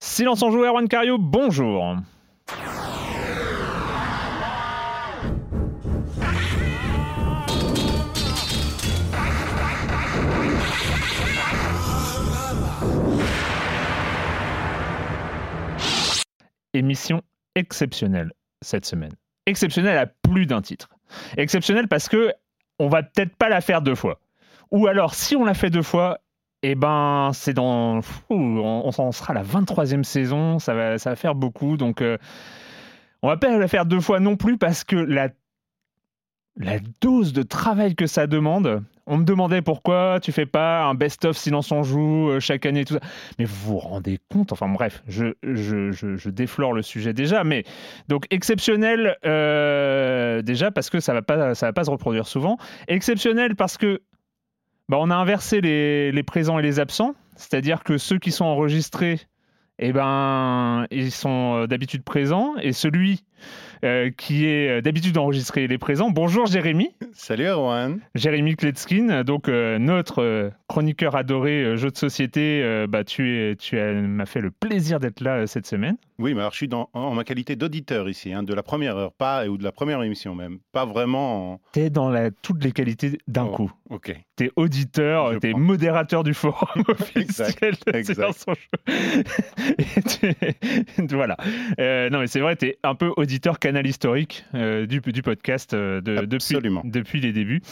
Silence en joue, Erwan Cario, bonjour. Émission exceptionnelle cette semaine. Exceptionnelle à plus d'un titre. Exceptionnelle parce que on va peut-être pas la faire deux fois. Ou alors, si on la fait deux fois, eh ben, c'est dans. On, on sera à la 23e saison, ça va, ça va faire beaucoup. Donc, euh, on va pas la faire deux fois non plus parce que la, la dose de travail que ça demande. On me demandait pourquoi tu fais pas un best-of Silence on joue euh, chaque année, tout ça. Mais vous vous rendez compte Enfin bref, je, je, je, déflore le sujet déjà. Mais donc exceptionnel euh, déjà parce que ça va ça va pas se reproduire souvent. Exceptionnel parce que bah, on a inversé les, les présents et les absents, c'est-à-dire que ceux qui sont enregistrés, eh ben, ils sont euh, d'habitude présents, et celui euh, qui est euh, d'habitude enregistré, il est présent. Bonjour Jérémy, Salut Erwan. Jérémy Kletskin, donc euh, notre euh, chroniqueur adoré jeu de société. bah, tu es, tu as- m'as fait le plaisir d'être là cette semaine. Oui, mais alors je suis dans, en ma qualité d'auditeur ici, hein, de la première heure, pas ou de la première émission même, pas vraiment. En... T'es dans la, toutes les qualités d'un Oh, coup. Ok. T'es auditeur, t'es modérateur du forum officiel de exact. En Jeu. Et voilà. Euh, non, mais c'est vrai, t'es un peu auditeur canal historique euh, du, du podcast euh, de- depuis, depuis les débuts.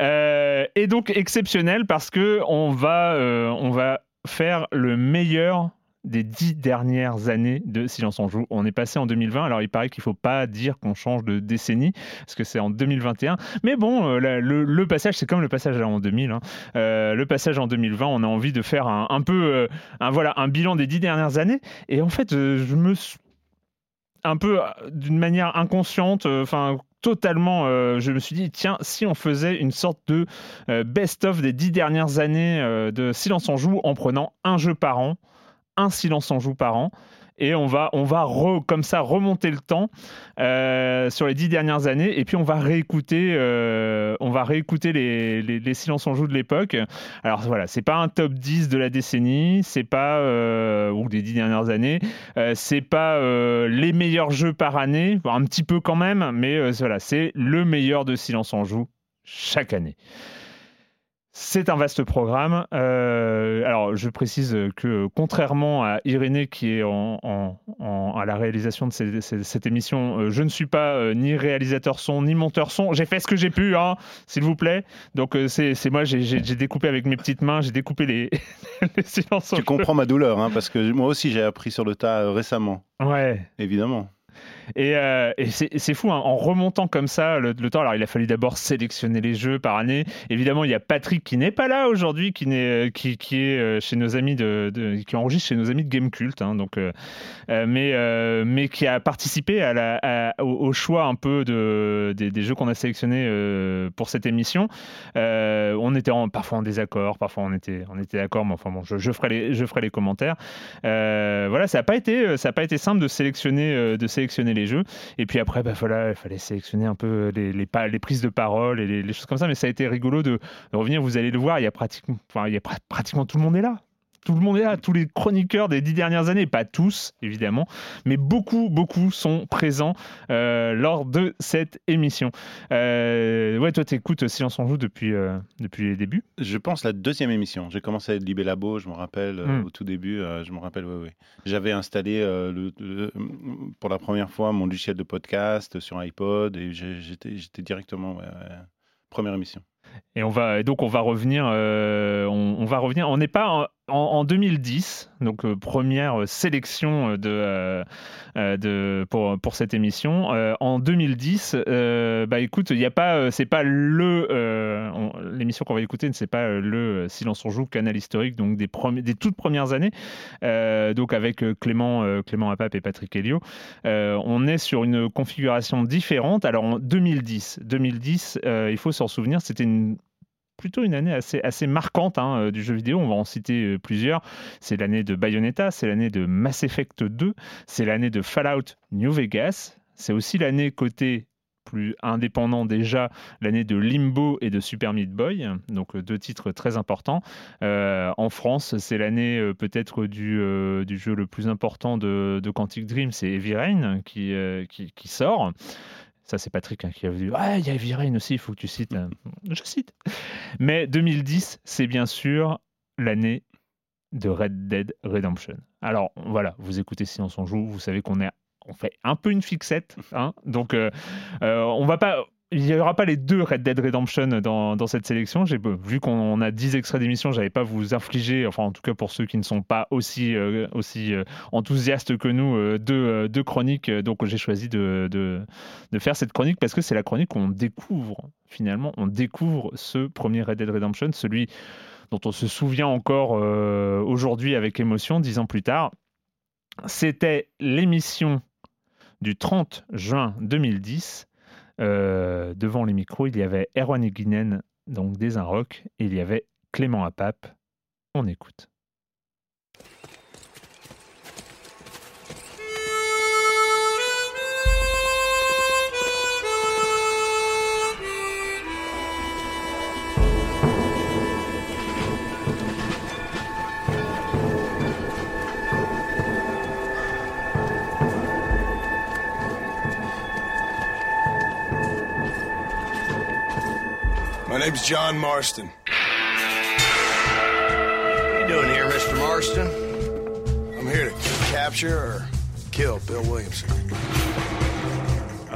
Euh, et donc exceptionnel parce que on va, on va faire le meilleur des dix dernières années de Silence en Joue. On est passé en 2020, alors il paraît qu'il ne faut pas dire qu'on change de décennie, parce que c'est en 2021. Mais bon, euh, le, passage, c'est comme le passage en 2000. hein. Euh, le passage en 2020, on a envie de faire un, peu euh, un, voilà, un bilan des dix dernières années. Et en fait, je me suis un peu d'une manière inconsciente, enfin totalement, je me suis dit, tiens, si on faisait une sorte de best-of des dix dernières années de Silence en Joue en prenant un jeu par an, Silence en Joue par an. Et on va, on va re- comme ça remonter le temps euh, sur les dix dernières années. Et puis on va réécouter, euh, on va réécouter les, Silences en Joue de l'époque. Alors voilà, c'est pas un top 10 de la décennie, c'est pas euh, ou des dix dernières années, c'est pas les meilleurs jeux par année, un petit peu quand même, mais voilà, c'est le meilleur de Silence en Joue chaque année. C'est un vaste programme. Euh, alors, je précise que contrairement à Irénée qui est en, en- en- à la réalisation de ces- ces- cette émission, euh, je ne suis pas euh, ni réalisateur son ni monteur son. J'ai fait ce que j'ai pu, hein, s'il vous plaît. Donc, euh, c'est moi, j'ai- découpé avec mes petites mains, j'ai découpé les, les silences. en Tu jeu. comprends ma douleur, hein, parce que moi aussi j'ai appris sur le tas récemment, Ouais. évidemment. Et, euh, et c'est fou, hein, en remontant comme ça le, temps, alors il a fallu d'abord sélectionner les jeux par année. Évidemment, il y a Patrick qui n'est pas là aujourd'hui, qui, est, qui, qui est euh, chez nos amis de, qui enregistre chez nos amis de Game Cult, hein, donc, euh, mais, mais qui a participé au, choix un peu de, des, jeux qu'on a sélectionnés pour cette émission. on était parfois en désaccord, parfois on était, on était d'accord, mais enfin bon, je, ferai les, je ferai les commentaires. voilà, ça n'a pas été, pas été simple de sélectionner, de sélectionner les jeux. Et puis après, bah voilà, il fallait sélectionner un peu les, les, prises de parole et les, choses comme ça. Mais ça a été rigolo de, de revenir. Vous allez le voir, il y a pratiquement, enfin, il y a pratiquement tout le monde est là tout le monde est là, tous les chroniqueurs des dix dernières années, pas tous évidemment, mais beaucoup, beaucoup sont présents euh, lors de cette émission. Euh, ouais, toi, tu écoutes Silence en Joue depuis, euh, depuis les débuts? Je pense la deuxième émission. J'ai commencé à être Libé Labo, je me rappelle, hmm. au tout début, je me rappelle, oui, oui. J'avais installé le, pour la première fois mon logiciel de podcast sur iPod et j'étais directement, première émission. Et on va donc on va revenir, on, on, va revenir. On n'est pas en, 2010, donc euh, première sélection de, euh, de pour, pour cette émission. Euh, en 2010, bah écoute, il y a pas, c'est pas le l'émission qu'on va écouter, c'est pas le Silence on joue canal historique, donc des des toutes premières années, donc avec Clément Clément Apap et Patrick Helio. on est sur une configuration différente. Alors en 2010, 2010, il faut s'en souvenir, c'était une plutôt une année assez, assez marquante hein, euh, du jeu vidéo. On va en citer euh, plusieurs. C'est l'année de Bayonetta, c'est l'année de Mass Effect 2, c'est l'année de Fallout New Vegas. C'est aussi l'année côté plus indépendant déjà l'année de Limbo et de Super Meat Boy, donc euh, deux titres très importants. en France, c'est l'année peut-être du, du, jeu le plus important de, de Quantic Dream, c'est Heavy Rain qui, qui, qui, sort. Ça, c'est Patrick hein, qui a vu. Ah, il y a Heavy aussi, il faut que tu cites. Je cite. Mais 2010, c'est bien sûr l'année de Red Dead Redemption. Alors voilà, vous écoutez Si on s'en joue, vous savez qu'on est on fait un peu une fixette, hein donc euh, euh, on va pas il n'y aura pas les deux Red Dead Redemption dans, dans cette sélection. J'ai vu qu'on a 10 extraits d'émission, j'avais pas vous infliger, enfin en tout cas pour ceux qui ne sont pas aussi, euh, aussi euh, enthousiastes que nous, euh, deux, deux, chroniques. Donc j'ai choisi de, de, faire cette chronique parce que c'est la chronique où on découvre finalement, on découvre ce premier Red Dead Redemption, celui dont on se souvient encore aujourd'hui avec émotion, dix ans plus tard. C'était l'émission du 30 juin 2010 euh, devant les micros, il y avait Erwan Guinen, donc des Rock, et il y avait Clément Apap. On écoute. Name's John Marston. What are you doing here, Mr. Marston? I'm here to capture or kill Bill Williamson.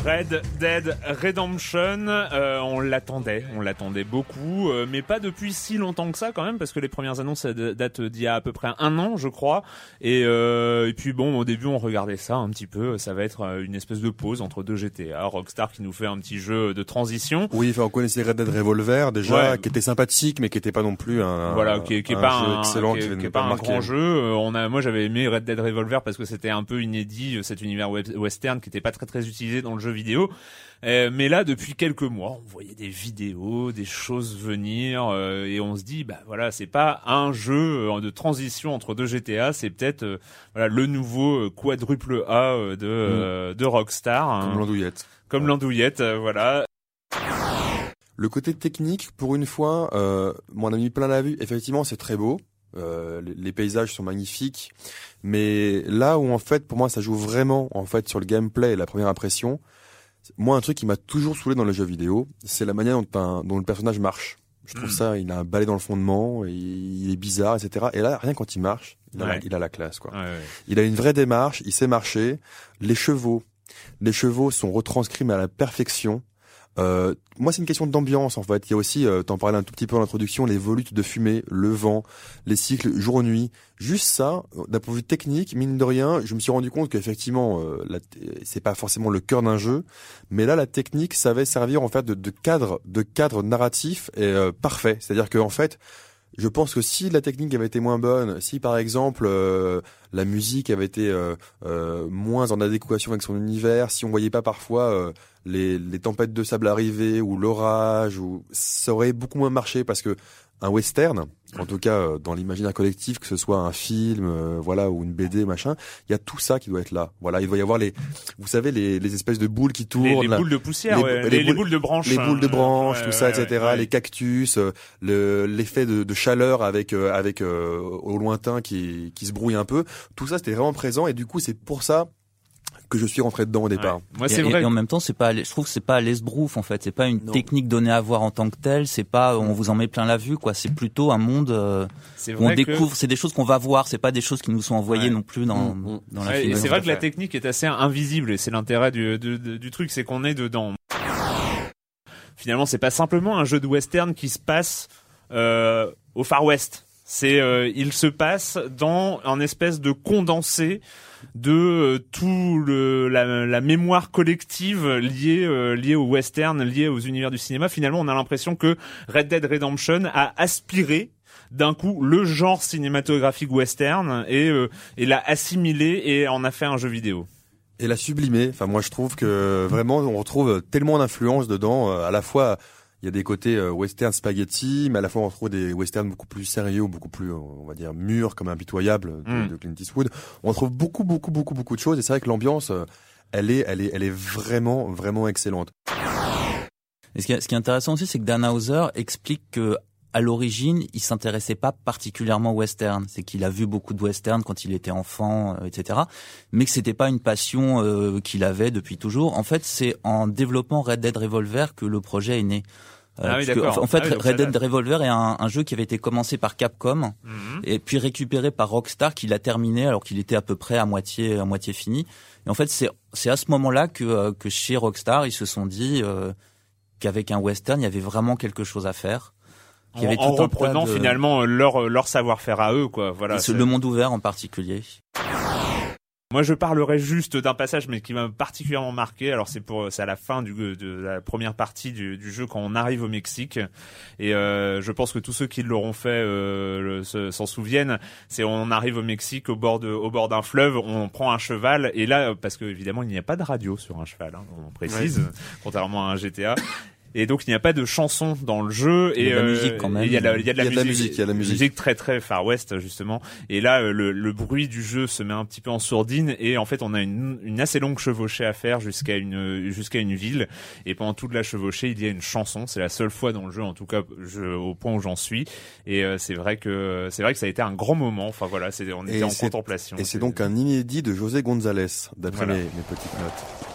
Red Dead Redemption, euh, on l'attendait, on l'attendait beaucoup, euh, mais pas depuis si longtemps que ça quand même, parce que les premières annonces datent d'il y a à peu près un an, je crois. Et, euh, et puis bon, au début on regardait ça un petit peu, ça va être une espèce de pause entre deux GTA, Rockstar qui nous fait un petit jeu de transition. Oui, enfin on connaissait Red Dead Revolver déjà, qui était sympathique, mais qui était pas non plus un voilà, qui, qui est pas un, excellent, qui, est, pas un grand jeu. On a, moi j'avais aimé Red Dead Revolver parce que c'était un peu inédit, cet univers western qui était pas très très utilisé dans le jeu vidéo. Euh, mais là, depuis quelques mois, on voyait des vidéos, des choses venir, euh, et on se dit, bah voilà, c'est pas un jeu euh, de transition entre deux GTA, c'est peut-être voilà le nouveau quadruple A de mm. de Rockstar. Hein. Comme l'andouillette. Comme l'andouillette, voilà. Le côté technique, pour une fois, mon ami plein la vue. Effectivement, c'est très beau. les, paysages sont magnifiques, mais là où en fait, pour moi, ça joue vraiment en fait sur le gameplay et la première impression, moi, un truc qui m'a toujours saoulé dans les jeux vidéo, c'est la manière dont, dont le personnage marche. Je trouve hmm. ça, il a un balai dans le fondement, il est bizarre, etc. Et là, rien quand il marche, il a, la, il a la classe, quoi. Il a une vraie démarche, il sait marcher. Les chevaux, les chevaux sont retranscrits mais à la perfection. Euh, moi, c'est une question d'ambiance en fait. Il y a aussi, euh, t'en parlais un tout petit peu en introduction, les volutes de fumée, le vent, les cycles jour-nuit. Juste ça, d'un point de vue technique, mine de rien, je me suis rendu compte qu'effectivement, euh, c'est pas forcément le cœur d'un jeu, mais là, la technique savait servir en fait de, de cadre, de cadre narratif et euh, parfait. C'est-à-dire que en fait, je pense que si la technique avait été moins bonne, si par exemple euh, la musique avait été euh, euh, moins en adéquation avec son univers, si on voyait pas parfois les, les, tempêtes de sable arriver ou l'orage, ou ça aurait beaucoup moins marché parce que un western, en tout cas euh, dans l'imaginaire collectif, que ce soit un film, euh, voilà, ou une BD, machin, il y a tout ça qui doit être là. Voilà, il doit y avoir les, vous savez, les, les espèces de boules qui tournent, les, boules de poussière, les, boules, de branches, les boules de branches, tout ça, etc. Les cactus, euh, le l'effet de, de, chaleur avec avec au lointain qui qui se brouille un peu. Tout ça, c'était vraiment présent et du coup, c'est pour ça que je suis rentré dedans au départ. Moi, c'est vrai. Et en même temps, c'est pas, je trouve que c'est pas l'esbrouf en fait. C'est pas une technique donnée à voir en tant que telle. C'est pas, on vous en met plein la vue quoi. C'est plutôt un monde euh, où on découvre. C'est des choses qu'on va voir. C'est pas des choses qui nous sont envoyées non plus dans, mm, mm. dans la C'est vrai que la technique est assez invisible et c'est l'intérêt du, du, du, truc, c'est qu'on est dedans. Finalement, c'est pas simplement un jeu de western qui se passe euh, au Far West. C'est, euh, il se passe dans un espèce de condensé de euh, tout le, la, la, mémoire collective liée euh, liée au western, liée aux univers du cinéma. Finalement, on a l'impression que Red Dead Redemption a aspiré d'un coup le genre cinématographique western et, euh, et l'a assimilé et en a fait un jeu vidéo. Et l'a sublimé. Enfin, moi, je trouve que vraiment, on retrouve tellement d'influence dedans, à la fois il y a des côtés euh, western spaghetti, mais à la fois on retrouve des westerns beaucoup plus sérieux, beaucoup plus, euh, on va dire, mûrs, comme impitoyable de, mm. de, Clint Eastwood. On retrouve beaucoup, beaucoup, beaucoup, beaucoup de choses. Et c'est vrai que l'ambiance, euh, elle est, elle est, elle est vraiment, vraiment excellente. Et ce qui est, ce qui est intéressant aussi, c'est que Dan Hauser explique que à l'origine, il s'intéressait pas particulièrement au western. C'est qu'il a vu beaucoup de western quand il était enfant, euh, etc. Mais que c'était pas une passion euh, qu'il avait depuis toujours. En fait, c'est en développant Red Dead Revolver que le projet est né. Euh, ah oui, en fait, ah Red Dead Revolver est un, un, jeu qui avait été commencé par Capcom mhm. et puis récupéré par Rockstar, qui l'a terminé alors qu'il était à peu près à moitié à moitié fini. Et en fait, c'est c'est à ce moment-là que que chez Rockstar, ils se sont dit qu'avec un western, il y avait vraiment quelque chose à faire en, reprenant finalement leur leur savoir-faire à eux quoi voilà le monde ouvert en particulier moi, je parlerai juste d'un passage, mais qui m'a particulièrement marqué. Alors, c'est pour, c'est à la fin du, de la première partie du, du jeu quand on arrive au Mexique. Et euh, je pense que tous ceux qui l'auront fait euh, s'en souviennent. C'est on arrive au Mexique au bord de, au bord d'un fleuve, on prend un cheval. Et là, parce que évidemment, il n'y a pas de radio sur un cheval, hein, on précise, contrairement à un GTA et donc il n'y a pas de chanson dans le jeu et il y a de la musique quand même. Il y a, la, il y a de la, musique, il y a de la musique, très très Far West justement. Et là euh, le, le, bruit du jeu se met un petit peu en sourdine et en fait on a une, une assez longue chevauchée à faire jusqu'à une jusqu'à une ville et pendant toute la chevauchée il y a une chanson. C'est la seule fois dans le jeu en tout cas je, au point où j'en suis et euh, c'est vrai que c'est vrai que ça a été un grand moment. Enfin voilà, c'est on était en contemplation. Et c'est donc un inédit de José González d'après mes, mes petites notes.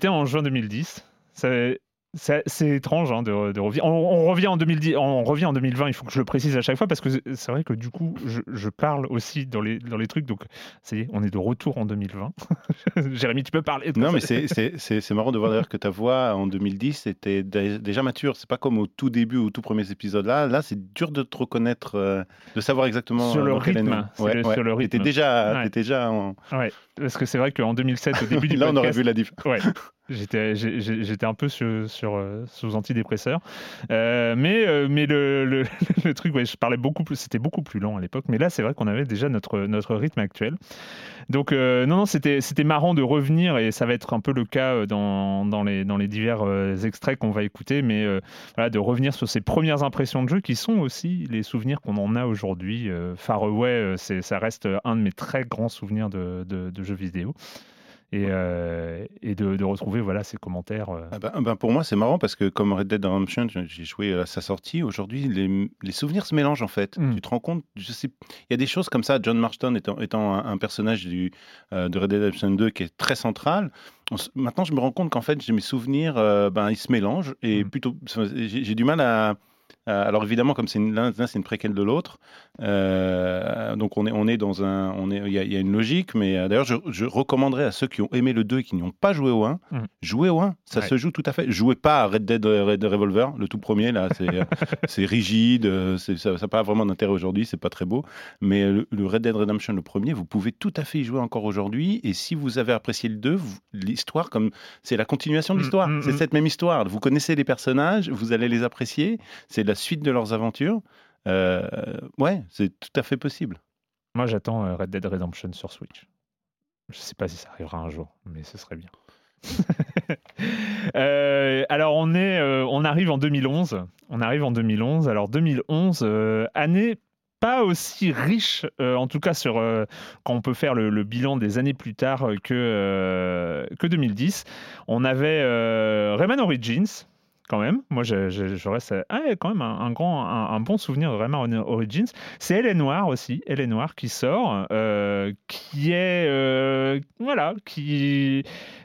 Était, on était en juin 2010. C'est étrange hein, de, de revenir. On, revient en 2010, on revient en 2020. Il faut que je le précise à chaque fois parce que c'est vrai que du coup, je, je, parle aussi dans les, dans les trucs. Donc, ça y est, on est de retour en 2020. Jérémy, tu peux parler. Non, mais c'est marrant de voir d'ailleurs que ta voix en 2010 était déjà mature. C'est pas comme au tout début, au tout premier épisode là. Là, c'est dur de te reconnaître, euh, de savoir exactement sur le rythme. Ouais, Sur le rythme. Étais déjà, étais déjà en... Ouais, parce que c'est vrai qu'en 2007, au début du là, podcast, on aurait vu la diff. Ouais. J'étais, un peu sur sous antidépresseur, mais mais le, le, truc, je parlais beaucoup c'était beaucoup plus lent à l'époque, mais là c'est vrai qu'on avait déjà notre rythme actuel. Donc non non, c'était marrant de revenir et ça va être un peu le cas dans les divers extraits qu'on va écouter, mais voilà de revenir sur ces premières impressions de jeu qui sont aussi les souvenirs qu'on en a aujourd'hui. Far Away, ça reste un de mes très grands souvenirs de jeux vidéo et, euh, et de, de, retrouver voilà ces commentaires. Euh. Ah ben, ben pour moi c'est marrant parce que comme Red Dead Redemption j'ai joué à sa sortie aujourd'hui les, les, souvenirs se mélangent en fait. Mmh. Tu te rends compte je sais il y a des choses comme ça John Marston étant, étant un, personnage du, euh, de Red Dead Redemption 2 qui est très central. maintenant je me rends compte qu'en fait j'ai mes souvenirs ben ils se mélangent et mmh. plutôt j'ai du mal à euh, alors évidemment, comme c'est l'un, c'est une préquelle de l'autre, euh, donc on est, on est dans un, on est, il y, a une logique, mais euh, d'ailleurs, je, recommanderais à ceux qui ont aimé le 2 et qui n'y ont pas joué au 1, mmh. jouez au 1, ça se joue tout à fait. Jouez pas à Red Dead, Red Revolver, le tout premier là, c'est, c'est rigide, ça n'a pas vraiment d'intérêt aujourd'hui, c'est pas très beau, mais le, Red Dead Redemption, le premier, vous pouvez tout à fait y jouer encore aujourd'hui, et si vous avez apprécié le 2, l'histoire comme c'est la continuation de mmh, l'histoire, mmh, c'est cette même histoire. Vous connaissez les personnages, vous allez les apprécier, c'est la suite de leurs aventures, euh, ouais, c'est tout à fait possible. Moi, j'attends euh, Red Dead Redemption sur Switch. Je sais pas si ça arrivera un jour, mais ce serait bien. Euh, alors on est, on arrive en 2011. On arrive en 2011. Alors 2011, année pas aussi riche, en tout cas sur quand on peut faire le, bilan des années plus tard que que 2010. On avait Rayman Origins quand même. Moi, je, reste ah, quand même un, grand, un, bon souvenir Rayman Origins. C'est Elle Noire aussi, Elle Noire qui sort, euh, qui est euh, voilà, qui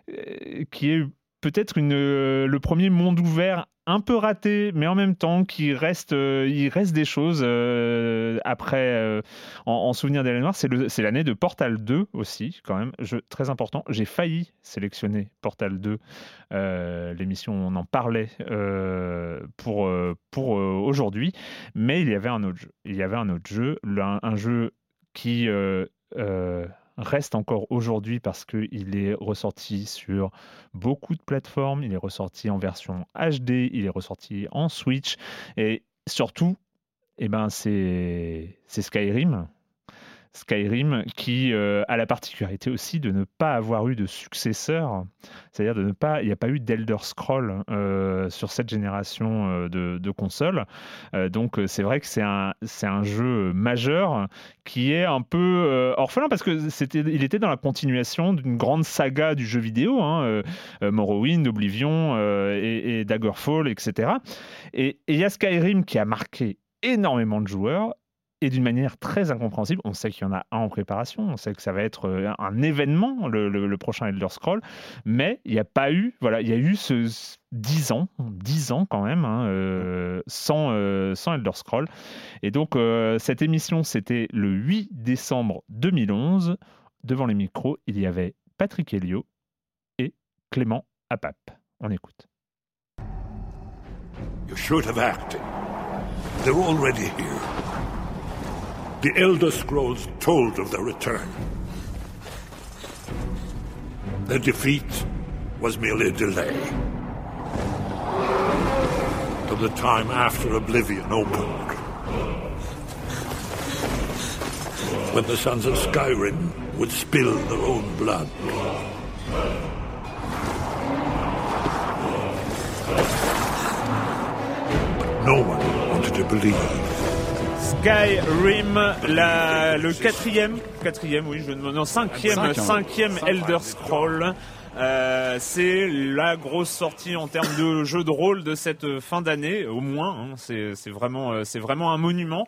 euh, qui est peut-être le premier monde ouvert un peu raté, mais en même temps reste, euh, il reste des choses euh, après euh, en, souvenir d'Hélène Noire. C'est l'année de Portal 2 aussi, quand même, je, très important. J'ai failli sélectionner Portal 2, l'émission on en parlait pour, aujourd'hui, mais il y avait un autre jeu. Il y avait un autre jeu, un jeu qui reste encore aujourd'hui parce qu'il est ressorti sur beaucoup de plateformes, il est ressorti en version HD, il est ressorti en Switch. Et surtout, eh ben, c'est Skyrim Skyrim, qui euh, a la particularité aussi de ne pas avoir eu de successeur, c'est-à-dire de ne pas, il n'y a pas eu d'Elder Scroll euh, sur cette génération euh, de, consoles. donc c'est vrai que c'est un, c'est un jeu majeur qui est un peu orphelin parce que c'était, il était dans la continuation d'une grande saga du jeu vidéo, hein, Morrowind, Oblivion et, Daggerfall, etc. Et il y a Skyrim qui a marqué énormément de joueurs et d'une manière très incompréhensible. On sait qu'il y en a un en préparation, on sait que ça va être euh, un événement, le, prochain Elder Scroll, mais il n'y a pas eu, voilà, il y a eu ce 10 ans, 10 ans quand même, hein, euh, sans, euh, sans Elder Scroll. Et donc, cette émission, c'était le 8 décembre 2011. Devant les micros, il y avait Patrick Helio et Clément Apap. On écoute. You should have acted. They're already here. The Elder Scrolls told of their return. Their defeat was merely a delay. Till the time after Oblivion opened. When the sons of Skyrim would spill their own blood. But no one wanted to believe. Skyrim, la, le quatrième, quatrième, oui, je non, cinquième, hein. cinquième Elder Scroll. Euh, c'est la grosse sortie en termes de jeu de rôle de cette fin d'année, au moins. Hein. c'est vraiment, euh, c'est vraiment un monument.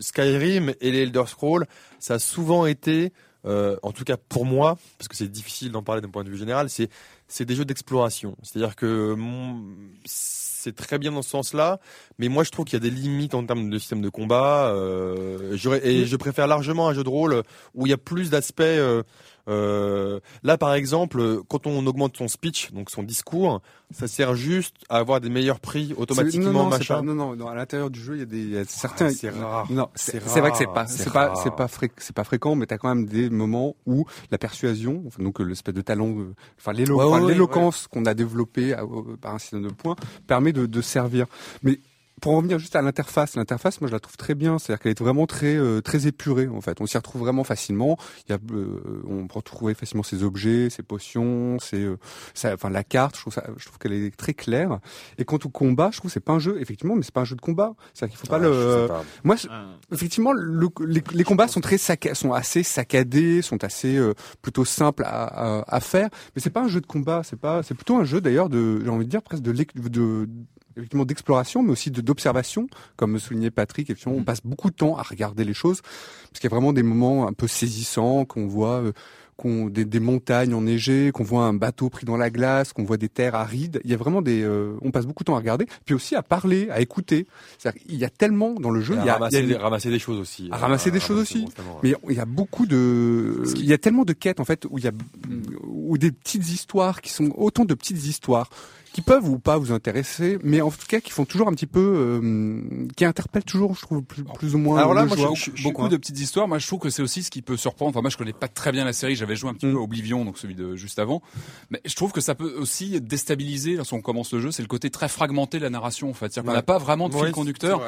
Skyrim et les Elder Scrolls, ça a souvent été, euh, en tout cas pour moi, parce que c'est difficile d'en parler d'un point de vue général, c'est c'est des jeux d'exploration. C'est-à-dire que mon, c'est très bien dans ce sens-là, mais moi je trouve qu'il y a des limites en termes de système de combat. Euh, et je préfère largement un jeu de rôle où il y a plus d'aspects euh, Euh, là, par exemple, quand on augmente son speech, donc son discours, ça sert juste à avoir des meilleurs prix automatiquement, non, non, machin. Pas, non, non, non, à l'intérieur du jeu, il y a des y a certains. Ah, c'est rare. Non, c'est vrai que c'est pas, c'est pas, c'est pas, fré, c'est pas fréquent, mais t'as quand même des moments où la persuasion, enfin, donc l'espèce de talent, euh, enfin l'éloquence qu'on a développée par un système de points, permet de, de servir. Mais pour en revenir juste à l'interface, l'interface, moi je la trouve très bien, c'est-à-dire qu'elle est vraiment très euh, très épurée en fait. On s'y retrouve vraiment facilement. Il y a, euh, on peut retrouver facilement ses objets, ses potions, ses, euh, enfin la carte. Je trouve ça, je trouve qu'elle est très claire. Et quant au combat, je trouve que c'est pas un jeu effectivement, mais c'est pas un jeu de combat. C'est-à-dire qu'il faut pas le. Moi, effectivement, le, les, les, combats sont très sac... sont assez saccadés, sont assez euh, plutôt simples à, à, à, faire. Mais c'est pas un jeu de combat. C'est pas, c'est plutôt un jeu d'ailleurs de, j'ai envie de dire presque de, de effectivement d'exploration, mais aussi d'observation, comme soulignait Patrick. Effectivement, on mm. passe beaucoup de temps à regarder les choses, parce qu'il y a vraiment des moments un peu saisissants qu'on voit. Euh, qu'on des, des, montagnes enneigées, qu'on voit un bateau pris dans la glace, qu'on voit des terres arides. Il y a vraiment des, euh, on passe beaucoup de temps à regarder, puis aussi à parler, à écouter. Il y a tellement dans le jeu, il y a, ramasser, il y a, ramasser des choses aussi. À ramasser des choses aussi. Mais il y a beaucoup de, il y a tellement de quêtes en fait où il y a, ou des petites histoires qui sont autant de petites histoires qui peuvent ou pas vous intéresser, mais en tout cas qui font toujours un petit peu, euh, qui interpellent toujours, je trouve, plus, plus ou moins. Alors là, moi, je, beaucoup de petites histoires. Moi, je trouve que c'est aussi ce qui peut surprendre. Enfin, moi, je connais pas très bien la série. J'avais joué un petit mm. peu à Oblivion, donc celui de juste avant. Mais je trouve que ça peut aussi déstabiliser lorsqu'on commence le jeu. C'est le côté très fragmenté de la narration, en fait. C'est-à-dire qu'on n'a pas vraiment de fil conducteur.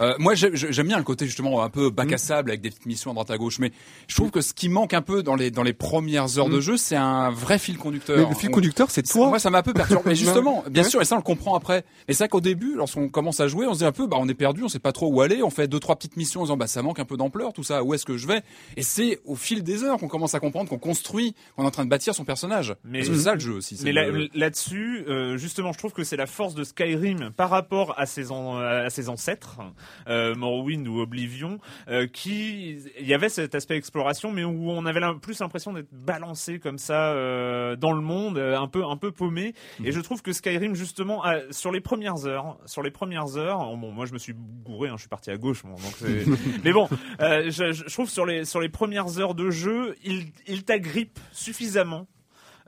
Euh, moi, j'aime bien le côté justement un peu bac à mm. sable avec des petites missions à droite à gauche, mais je trouve que ce qui manque un peu dans les dans les premières heures de mm. jeu, c'est un vrai fil conducteur. Mais le fil conducteur, c'est toi. Moi, ça m'a un peu perturbé. mais justement, bien sûr, et ça on le comprend après. Et c'est vrai qu'au début, lorsqu'on commence à jouer, on se dit un peu, bah on est perdu, on sait pas trop où aller, on fait deux trois petites missions en disant bah ça manque un peu d'ampleur, tout ça, où est-ce que je vais? Et c'est au fil des heures qu'on commence à comprendre qu'on construit, qu'on est en train de bâtir son personnage. Mais c'est ça le jeu aussi. Mais là-dessus, euh, justement, je trouve que c'est la force de Skyrim par rapport à ses, à ses ancêtres. Euh, Morrowind ou Oblivion, euh, qui il y avait cet aspect exploration, mais où on avait plus l'impression d'être balancé comme ça euh, dans le monde, un peu un peu paumé. Et mhm. je trouve que Skyrim justement sur les premières heures, sur les premières heures, bon moi je me suis gouré, hein, je suis parti à gauche, donc mais bon, je, je, trouve sur les sur les premières heures de jeu, il il t'agrippe suffisamment.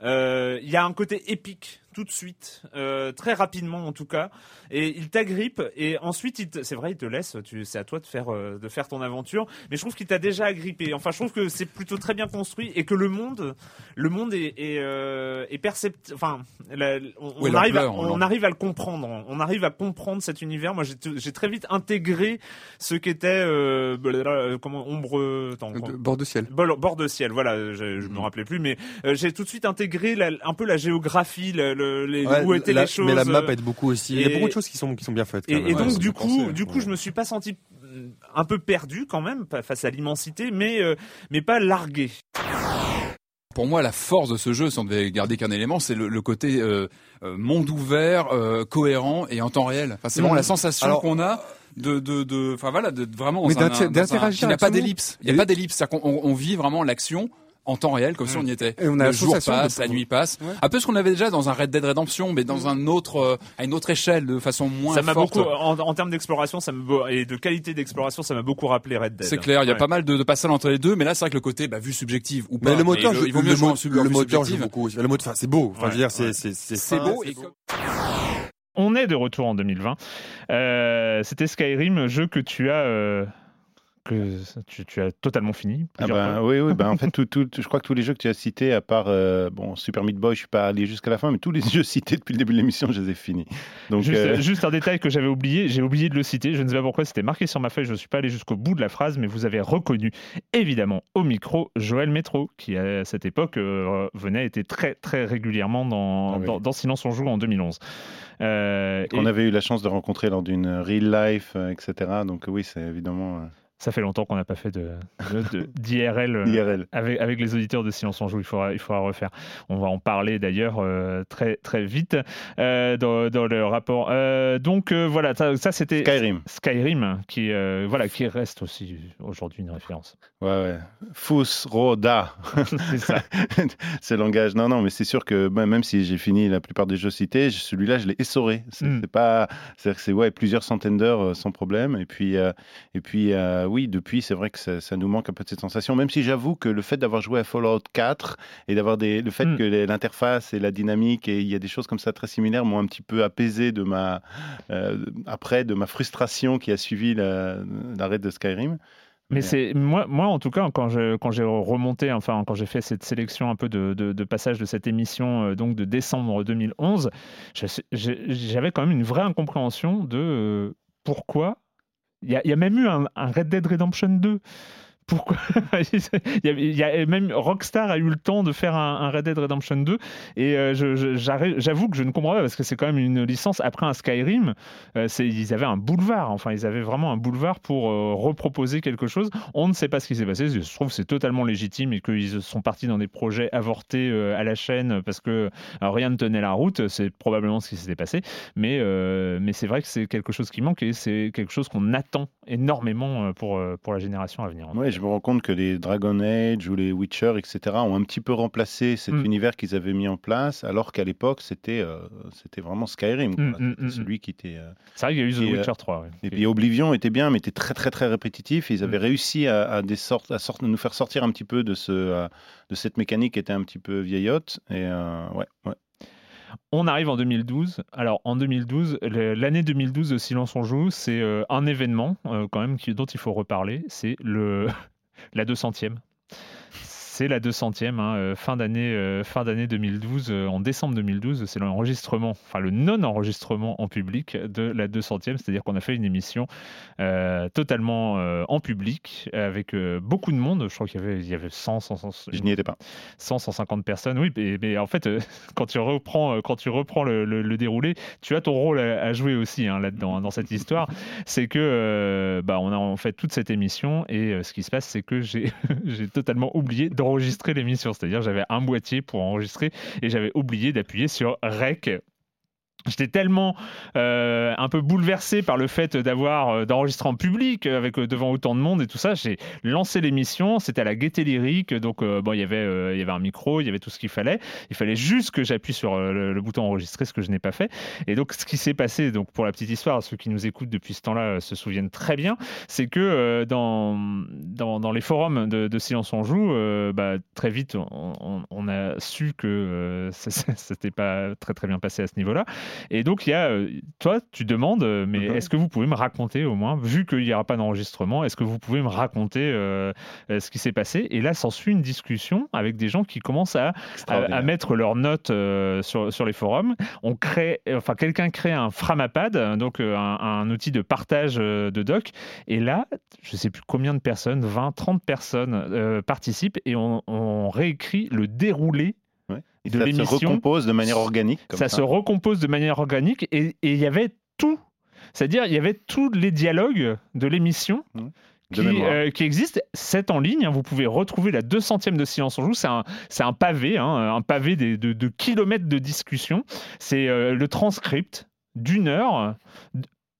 Il y a un côté épique tout de suite, euh, très rapidement en tout cas, et il t'agrippe et ensuite c'est vrai il te laisse, tu, c'est à toi de faire euh, de faire ton aventure, mais je trouve qu'il t'a déjà agrippé. Enfin je trouve que c'est plutôt très bien construit et que le monde, le monde est est, euh, est enfin on, arrive à, on, arrive à le comprendre, on arrive à comprendre cet univers. Moi j'ai très vite intégré ce qu'était euh, comment ombre bord de ciel, bord, de ciel, voilà, je, je me rappelais plus, mais j'ai tout de suite intégré un peu la géographie, le, les, où étaient les choses. Mais la map aide beaucoup aussi. Il y a beaucoup de choses qui sont qui sont bien faites. Et, donc du coup, du coup, je me suis pas senti un peu perdu quand même face à l'immensité, mais euh, mais pas largué. Pour moi, la force de ce jeu, si on devait garder qu'un élément, c'est le, côté euh, euh, monde ouvert, cohérent et en temps réel. Enfin, c'est vraiment la sensation qu'on a de de de enfin voilà de vraiment d'interagir il n'y a pas d'ellipse il n'y a pas d'ellipse c'est-à-dire qu'on on vit vraiment l'action en temps réel comme si on y était. Et on a le jour passe, la nuit passe. Un peu ce qu'on avait déjà dans un Red Dead Redemption, mais dans un autre, euh, à une autre échelle, de façon moins ça m'a beaucoup, en, termes d'exploration, ça me et de qualité d'exploration, ça m'a beaucoup rappelé Red Dead. C'est clair, il y a pas mal de, de passages entre les deux, mais là c'est vrai que le côté bah, vue subjective ou pas. Mais le moteur, il vaut mieux jouer le, moteur joue beaucoup. Le moteur, c'est beau. Enfin, je veux dire, c'est c'est c'est beau. On est de retour en 2020. Euh, C'était Skyrim, jeu que tu as euh, que tu, as totalement fini. Ah ben, oui, oui. Ben, en fait, tout, tout, je crois que tous les jeux que tu as cités, à part euh, bon, Super Meat Boy, je suis pas allé jusqu'à la fin, mais tous les jeux cités depuis le début de l'émission, je les ai finis. Donc, juste, euh, juste un détail que j'avais oublié, j'ai oublié de le citer. Je ne sais pas pourquoi, c'était marqué sur ma feuille. Je ne suis pas allé jusqu'au bout de la phrase, mais vous avez reconnu évidemment au micro Joël Métro, qui à cette époque euh, venait était très très régulièrement dans, ah dans, Silence on joue en 2011. On avait eu la chance de rencontrer lors d'une real life, etc. Donc oui, c'est évidemment. Ça fait longtemps qu'on n'a pas fait de, d'IRL, euh, avec, avec les auditeurs de Silence on Joue. Il faudra, il faudra refaire. On va en parler d'ailleurs euh, très, très vite euh, dans, dans, le rapport. donc voilà, ça, ça, c'était Skyrim. Skyrim, qui, voilà, qui reste aussi aujourd'hui une référence. Ouais, ouais. Fus Roda. c'est ça. c'est le langage. Non, non, mais c'est sûr que même si j'ai fini la plupart des jeux cités, celui-là, je l'ai essoré. C'est, hmm. pas. C'est-à-dire que c'est ouais, plusieurs centaines d'heures sans problème. Et puis, et puis oui, depuis, c'est vrai que ça, nous manque un peu de cette sensation. Même si j'avoue que le fait d'avoir joué à Fallout 4 et d'avoir des, le fait hmm. que l'interface et la dynamique et il y a des choses comme ça très similaires m'ont un petit peu apaisé de ma après de ma frustration qui a suivi l'arrêt de Skyrim. Mais c'est moi, moi en tout cas quand je quand j'ai remonté, enfin quand j'ai fait cette sélection un peu de, de, passage de cette émission euh, donc de décembre 2011, j'avais quand même une vraie incompréhension de euh, pourquoi. Il y, a même eu un, Red Dead Redemption 2 pourquoi il, y a, même Rockstar a eu le temps de faire un, Red Dead Redemption 2 et euh, j'avoue que je ne comprends pas parce que c'est quand même une licence après un Skyrim euh, ils avaient un boulevard enfin ils avaient vraiment un boulevard pour euh, reproposer quelque chose. On ne sait pas ce qui s'est passé. Je trouve c'est totalement légitime et qu'ils sont partis dans des projets avortés à la chaîne parce que rien ne tenait la route c'est probablement ce qui s'était passé mais, c'est vrai que c'est quelque chose qui manque et c'est quelque chose qu'on attend énormément pour la génération à venir je me rends compte que les Dragon Age ou les Witcher, etc., ont un petit peu remplacé cet mm. univers qu'ils avaient mis en place, alors qu'à l'époque, c'était euh, c'était vraiment Skyrim. Mm, mm, celui qui était. Euh, c'est vrai qu'il y a eu The Witcher 3. Et puis Oblivion était bien, mais était très, très, très répétitif. Ils avaient réussi à, des sortes, à nous faire sortir un petit peu de, ce, euh, de cette mécanique qui était un petit peu vieillotte. Et ouais, ouais. On arrive en 2012. Alors en 2012, l'année 2012 de Silence on joue, c'est euh, un événement euh, quand même dont il faut reparler. C'est le la 200e c'est la 200e, hein, euh, fin d'année euh, fin d'année 2012, euh, en décembre 2012, c'est l'enregistrement, enfin le non-enregistrement en public de la 200e, c'est-à-dire qu'on a fait une émission totalement en public avec beaucoup de monde. Je crois qu'il y avait, il y avait 100, 100, je n'y étais pas. 100, 150 personnes. Oui, mais, en fait, quand tu reprends, quand tu reprends le, déroulé, tu as ton rôle à, jouer aussi hein, là-dedans, hein, dans cette histoire. C'est que bah, on a en fait toute cette émission et ce qui se passe, c'est que j'ai totalement oublié de enregistrer l'émission. C'est-à-dire, j'avais un boîtier pour enregistrer et j'avais oublié d'appuyer sur Rec J'étais tellement euh, un peu bouleversé par le fait d'avoir euh, d'enregistrer en public euh, avec devant autant de monde et tout ça. J'ai lancé l'émission, c'était à la gaieté lyrique, donc bon, il y avait y avait un micro, il y avait tout ce qu'il fallait. Il fallait juste que j'appuie sur le, bouton enregistrer, ce que je n'ai pas fait. Et donc ce qui s'est passé, donc pour la petite histoire, ceux qui nous écoutent depuis ce temps-là se souviennent très bien, c'est que dans, dans, les forums de, de, Silence on joue, bah, très vite on, a su que c'était pas très très bien passé à ce niveau-là. Et donc, il y a, euh, toi, tu demandes, euh, mais mhm. est-ce que vous pouvez me raconter au moins, vu qu'il n'y aura pas d'enregistrement, est-ce que vous pouvez me raconter euh, ce qui s'est passé? Et là, s'ensuit une discussion avec des gens qui commencent à, à, mettre leurs notes sur, sur les forums. On crée, enfin, quelqu'un crée un Framapad, donc un, outil de partage de doc. Et là, je ne sais plus combien de personnes, 20, 30 personnes participent et on, on réécrit le déroulé de l'émission. Ça se recompose de manière organique. ça, se recompose de manière organique et il y avait tout. C'est-à-dire, il y avait tous les dialogues de l'émission. Mmh. Euh, qui, existent. C'est en ligne. Hein. vous pouvez retrouver la 200e de Silence en Joue. C'est un, un, pavé, hein, un pavé de, de, kilomètres de discussion. C'est euh, le transcript d'une heure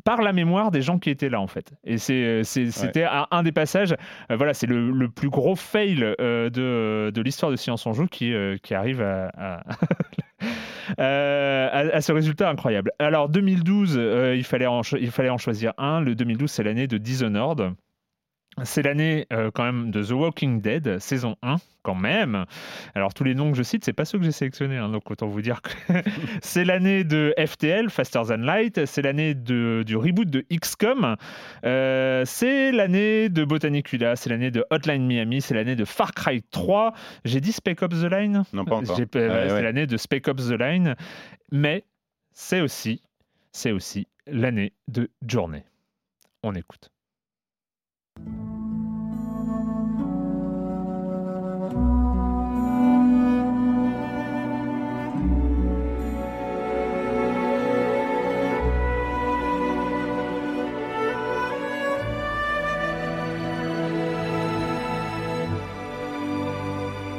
par la mémoire des gens qui étaient là en fait. Et euh, c'était un, des passages, euh, voilà, c'est le, plus gros fail euh, de, de l'histoire de Science en Joue qui, qui arrive à, à, ce résultat incroyable. Alors 2012, il, fallait en, il fallait en choisir un. Le 2012, c'est l'année de Dishonored. C'est l'année euh, quand même de The Walking Dead, saison 1, quand même. Alors tous les noms que je cite, c'est pas ceux que j'ai sélectionnés, hein, donc autant vous dire que c'est l'année de FTL, Faster Than Light, c'est l'année du reboot de XCOM, euh, c'est l'année de Botanicula, c'est l'année de Hotline Miami, c'est l'année de Far Cry 3. J'ai dit Spec Ops The Line? Non, pas encore. c'est l'année de Spec Ops The Line, mais c'est aussi, c'est aussi l'année de Journée. On écoute. Thank you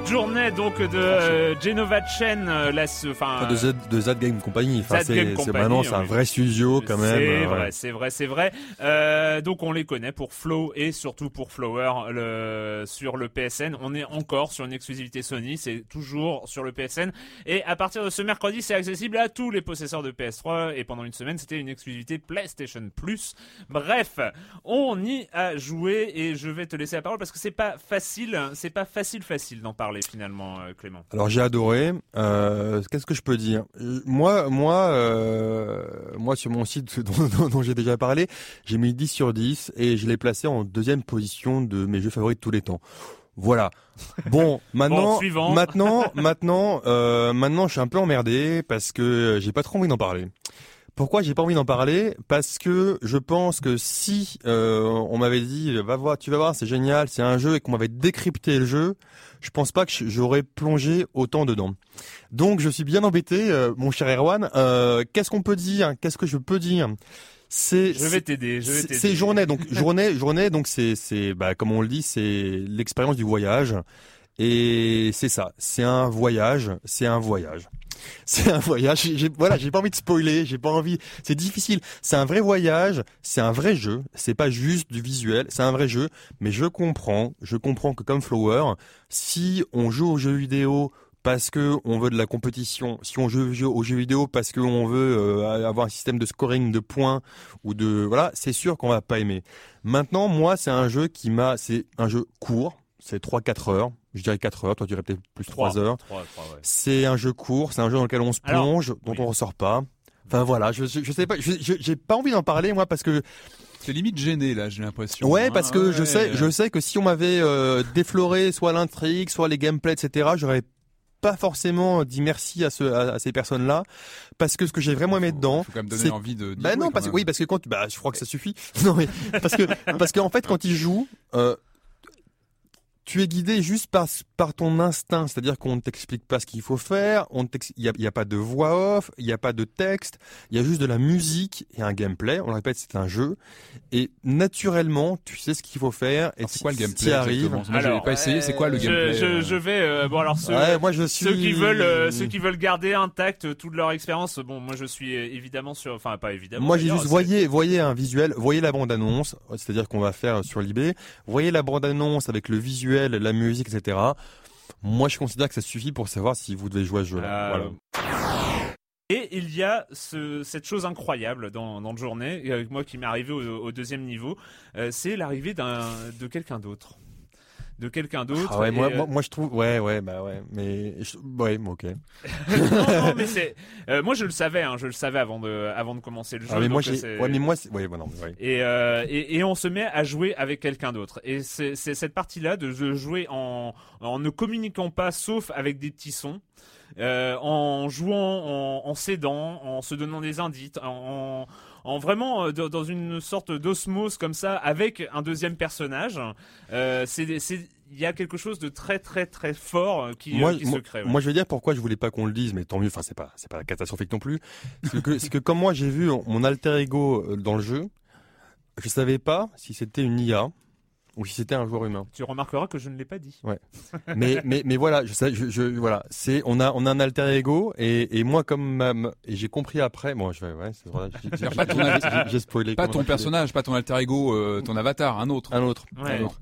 journée donc de euh, Genova Chen, euh, la, enfin de Z, de Z Game Company. Enfin, c'est vraiment c'est un vrai studio quand même. C'est vrai, c'est vrai, c'est vrai. Euh, donc on les connaît pour Flow et surtout pour Flower le, sur le PSN. On est encore sur une exclusivité Sony, c'est toujours sur le PSN. Et à partir de ce mercredi, c'est accessible à tous les possesseurs de PS3. Et pendant une semaine, c'était une exclusivité PlayStation Plus. Bref, on y a joué et je vais te laisser la parole parce que c'est pas facile, c'est pas facile facile d'en parler finalement, euh, Clément. Alors j'ai adoré. Euh, Qu'est-ce que je peux dire? Moi, moi, euh, moi sur mon site dont, dont j'ai déjà parlé, j'ai mis 10 sur 10 et je l'ai placé en deuxième position de mes jeux favoris de tous les temps. Voilà. Bon, maintenant, maintenant, maintenant, euh, maintenant, je suis un peu emmerdé parce que j'ai pas trop envie d'en parler. Pourquoi j'ai pas envie d'en parler? Parce que je pense que si euh, on m'avait dit va voir, tu vas voir, c'est génial, c'est un jeu et qu'on m'avait décrypté le jeu, je pense pas que j'aurais plongé autant dedans. Donc je suis bien embêté, euh, mon cher Erwan. Euh, Qu'est-ce qu'on peut dire? Qu'est-ce que je peux dire? C'est je vais t'aider c'est journée donc journée journée donc c'est c'est bah comme on le dit c'est l'expérience du voyage. Et c'est ça c'est un voyage c'est un voyage c'est un voyage. J'ai, voilà, j'ai pas envie de spoiler, j'ai pas envie. C'est difficile. C'est un vrai voyage, c'est un vrai jeu. C'est pas juste du visuel, c'est un vrai jeu. Mais je comprends, je comprends que comme Flower, si on joue aux jeux vidéo parce que on veut de la compétition, si on joue aux jeux vidéo parce qu'on veut euh, avoir un système de scoring de points ou de voilà, c'est sûr qu'on va pas aimer. Maintenant, moi, c'est un jeu qui m'a, c'est un jeu court, c'est 3-4 heures je dirais 4 heures, toi tu dirais peut-être plus 3, heures. C'est un jeu court, c'est un jeu dans lequel on se plonge, dont on ressort pas. Enfin voilà, je, je, sais pas, j'ai pas envie d'en parler moi parce que c'est limite gêné là, j'ai l'impression. Ouais, parce que je sais, je sais que si on m'avait euh, défloré soit l'intrigue, soit les gameplays, etc., j'aurais pas forcément dit merci à, ce, à, ces personnes-là parce que ce que j'ai vraiment aimé dedans, faut quand même donner envie de. Bah non, parce que oui, parce que quand bah je crois que ça suffit. non mais parce que parce qu'en fait quand ils jouent, euh, tu es guidé juste par, par ton instinct, c'est-à-dire qu'on ne t'explique pas ce qu'il faut faire, il n'y a, y a, pas de voix off, il n'y a pas de texte, il y a juste de la musique et un gameplay. On le répète, c'est un jeu. Et naturellement, tu sais ce qu'il faut faire. Et c'est quoi le gameplay arrive. Moi, je pas essayé. C'est quoi le gameplay je, je, je, vais. Euh, bon, alors ceux, moi, je suis... ceux qui veulent, euh, ceux qui veulent garder intact toute leur expérience. Bon, moi, je suis évidemment sur. Enfin, pas évidemment. Moi, j'ai juste voyez, voyez un visuel, voyez la bande annonce, c'est-à-dire qu'on va faire sur l'eBay. Voyez la bande annonce avec le visuel la musique, etc. Moi, je considère que ça suffit pour savoir si vous devez jouer à ce jeu-là. Euh, et il y a cette chose incroyable dans, dans le journée, avec moi qui m'est arrivé au, deuxième niveau, euh, c'est l'arrivée de quelqu'un d'autre de quelqu'un d'autre. Ah ouais, moi, euh, moi, je trouve, ouais, ouais, bah ouais, mais ouais, ok. non, mais c'est, euh, moi je le savais, hein, je le savais avant de, avant de commencer le jeu. Ah, mais moi, ouais, mais moi, ouais, bon, non, ouais. Et, euh, et, et on se met à jouer avec quelqu'un d'autre. Et c'est cette partie-là de jouer en, en ne communiquant pas, sauf avec des petits sons. Euh, en jouant, en, en s'aidant, en se donnant des indices, en, en vraiment euh, dans une sorte d'osmose comme ça avec un deuxième personnage. Euh, c'est il y a quelque chose de très très très fort euh, qui, moi, se crée. Moi, je veux dire pourquoi je voulais pas qu'on le dise, mais tant mieux. Enfin, c'est pas c'est pas catastrophique non plus. C'est que c'est que comme moi j'ai vu mon alter ego dans le jeu, je savais pas si c'était une IA ou si c'était un joueur humain. Tu remarqueras que je ne l'ai pas dit. Ouais. mais, mais, mais voilà, je, je, je voilà, c'est on a on a un alter ego et, et moi comme et j'ai compris après, bon, je vais ouais, c'est vrai, j'ai spoilé. Pas ton personnage, pas ton alter ego, euh, ton avatar, un autre. Un autre. Un autre.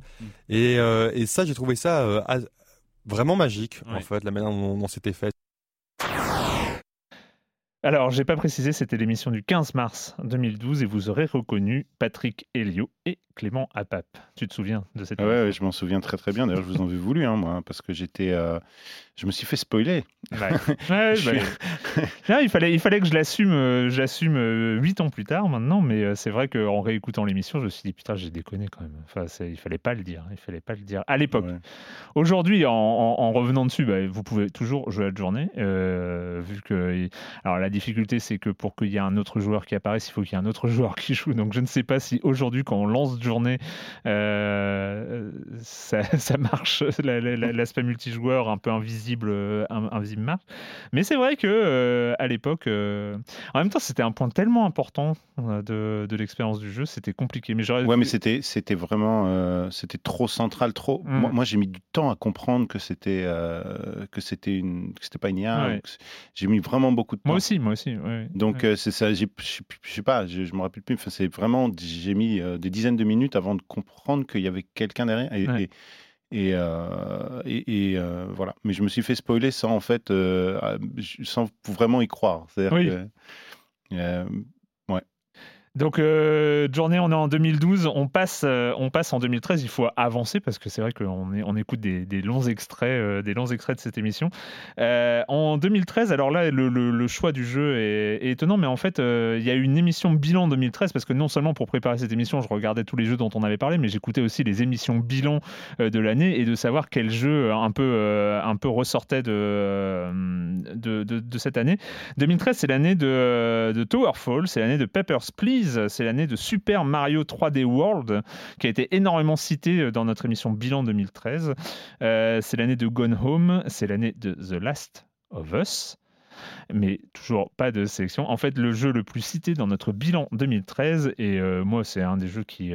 Et euh, et ça, j'ai trouvé ça euh, vraiment magique en fait, la manière dont, dont c'était fait. Alors, j'ai pas précisé, c'était l'émission du 15 mars 2012 et vous aurez reconnu Patrick Helio et Clément Apap. Tu te souviens de cette ah ouais, je m'en souviens très très bien. D'ailleurs, je vous en ai voulu, hein, moi, parce que j'étais, euh, je me suis fait spoiler. Ouais. Bah, il fallait, il fallait que je l'assume, euh, j'assume euh, huit ans plus tard maintenant, mais c'est vrai qu'en réécoutant l'émission, je me suis dit putain, j'ai déconné quand même. Enfin, il fallait pas le dire, il fallait pas le dire à l'époque. Aujourd'hui, en, revenant dessus, bah, vous pouvez toujours jouer à la journée, vu que, alors la difficulté, c'est que pour qu'il y ait un autre joueur qui apparaisse, il faut qu'il y ait un autre joueur qui joue. Donc je ne sais pas si aujourd'hui, quand on lance journée, euh, ça, marche, l'aspect multijoueur un peu invisible, invisible marche. Mais c'est vrai que à l'époque, en même temps, c'était un point tellement important de, de l'expérience du jeu, c'était compliqué. Mais ouais, mais c'était c'était vraiment c'était trop central, trop. Moi, mmh. moi j'ai mis du temps à comprendre que c'était que c'était une que c'était pas une IA. J'ai mis vraiment beaucoup de temps. Moi aussi, moi aussi. Donc c'est ça. Je sais pas, je, me rappelle plus. Enfin, c'est vraiment j'ai mis des dizaines de minutes avant de comprendre qu'il y avait quelqu'un derrière. Et, et, et, voilà. Mais je me suis fait spoiler sans en fait, sans vraiment y croire. C'est-à-dire que donc, euh, journée, on est en 2012, on passe, euh, on passe en 2013. Il faut avancer parce que c'est vrai qu'on on écoute des, longs extraits, euh, des longs extraits de cette émission. en 2013, alors là, le, choix du jeu est, étonnant, mais en fait, il y a eu une émission bilan 2013 parce que non seulement pour préparer cette émission, je regardais tous les jeux dont on avait parlé, mais j'écoutais aussi les émissions bilan de l'année et de savoir quel jeu un peu, un peu ressortait de, de, cette année. 2013, c'est l'année de, de Towerfall, c'est l'année de Papers, Please c'est l'année de Super Mario 3D World, qui a été énormément cité euh, dans notre émission Bilan 2013. Euh, c'est l'année de Gone Home, c'est l'année de The Last of Us mais toujours pas de sélection. En fait, le jeu le plus cité dans notre bilan 2013, et euh, moi, c'est un des jeux qui,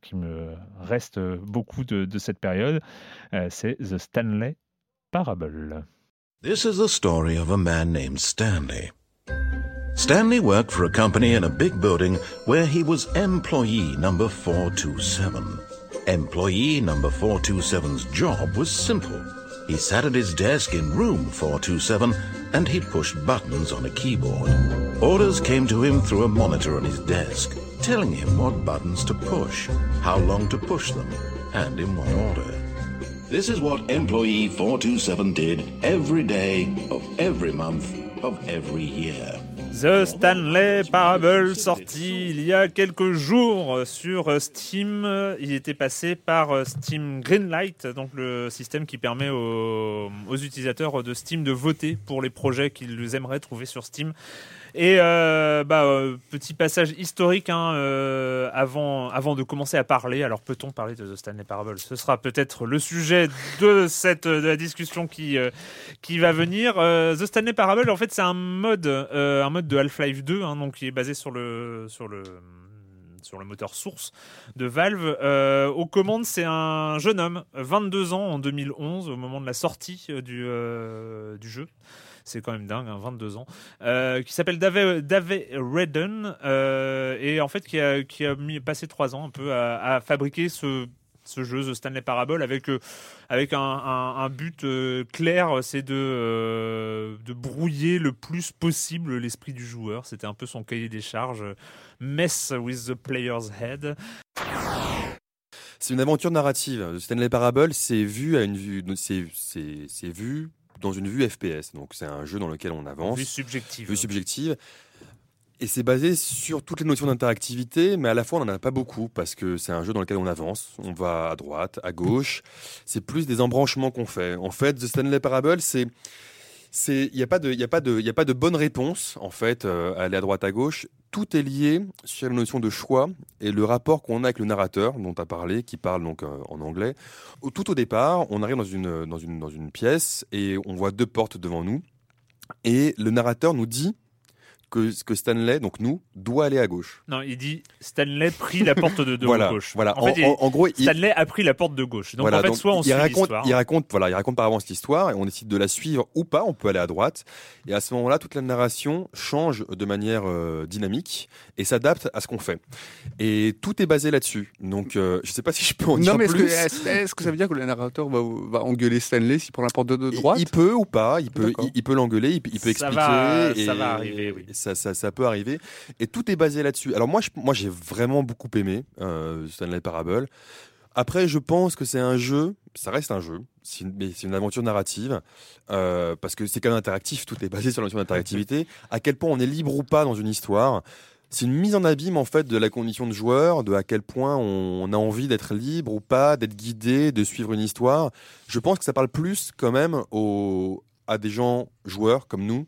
qui me reste beaucoup de, de cette période, c'est The Stanley Parable. This is the story of a man named Stanley. Stanley worked for a company in a big building where he was employee number 427. Employee number 427's job was simple. He sat at his desk in room 427 and he'd push buttons on a keyboard. Orders came to him through a monitor on his desk, telling him what buttons to push, how long to push them, and in what order. This is what employee 427 did every day of every month of every year. The Stanley Parable sorti il y a quelques jours sur Steam. Il était passé par Steam Greenlight, donc le système qui permet aux, utilisateurs de Steam de voter pour les projets qu'ils aimeraient trouver sur Steam. Et euh, bah, euh, petit passage historique hein, euh, avant, avant de commencer à parler. Alors peut-on parler de The Stanley Parable? Ce sera peut-être le sujet de, cette, la discussion qui, qui va venir. The Stanley Parable, en fait, c'est un mode, un mode de Half-Life 2, hein, donc qui est basé sur le, sur le sur le moteur source de Valve. aux commandes, c'est un jeune homme, 22 ans en 2011, au moment de la sortie du, du jeu c'est quand même dingue, 22 hein, ans, euh, qui s'appelle Dave, Redden, euh, et en fait qui a, passé trois ans un peu à, fabriquer ce, jeu, The Stanley Parable, avec, euh, un, but clair, c'est de, de brouiller le plus possible l'esprit du joueur. C'était un peu son cahier des charges. Mess with the player's head. C'est une aventure narrative. The Stanley Parable, c'est vu à une vue, c'est vu dans une vue FPS. Donc c'est un jeu dans lequel on avance. Vue subjective. Vue subjective. Et c'est basé sur toutes les notions d'interactivité, mais à la fois on n'en a pas beaucoup parce que c'est un jeu dans lequel on avance, on va à droite, à gauche. C'est plus des embranchements qu'on fait. En fait, The Stanley Parable, c'est il n'y a pas de, a a pas de bonne réponse en fait euh, à aller à droite à gauche. Tout est lié sur la notion de choix et le rapport qu'on a avec le narrateur dont tu as parlé, qui parle donc euh, en anglais. Tout au départ, on arrive dans une, dans une, dans une pièce et on voit deux portes devant nous et le narrateur nous dit que, que Stanley, donc nous, doit aller à gauche. Non, il dit Stanley prit la porte de, gauche. Voilà. En, fait, en, gros, Stanley a pris la porte de gauche. Donc en fait, soit on il raconte, il raconte, voilà, il raconte par avance l'histoire et on décide de la suivre ou pas. On peut aller à droite. Et à ce moment-là, toute la narration change de manière euh, dynamique et s'adapte à ce qu'on fait. Et tout est basé là-dessus. Donc, euh, je sais pas si je peux en dire mais plus. Est-ce que, ça veut dire que le narrateur va, va engueuler Stanley s'il prend la porte de, droite? il, peut ou pas. Il peut, il, peut l'engueuler. Il, peut expliquer. Va, ça va arriver. Oui. Ça, peut arriver. Et tout est basé là-dessus. Alors moi, moi j'ai vraiment beaucoup aimé euh, Stanley Parable. Après, je pense que c'est un jeu, ça reste un jeu, mais c'est une aventure narrative, euh, parce que c'est quand même interactif, tout est basé sur la notion d'interactivité. À quel point on est libre ou pas dans une histoire, c'est une mise en abîme en fait de la condition de joueur, de à quel point on, a envie d'être libre ou pas, d'être guidé, de suivre une histoire. Je pense que ça parle plus quand même à des gens joueurs comme nous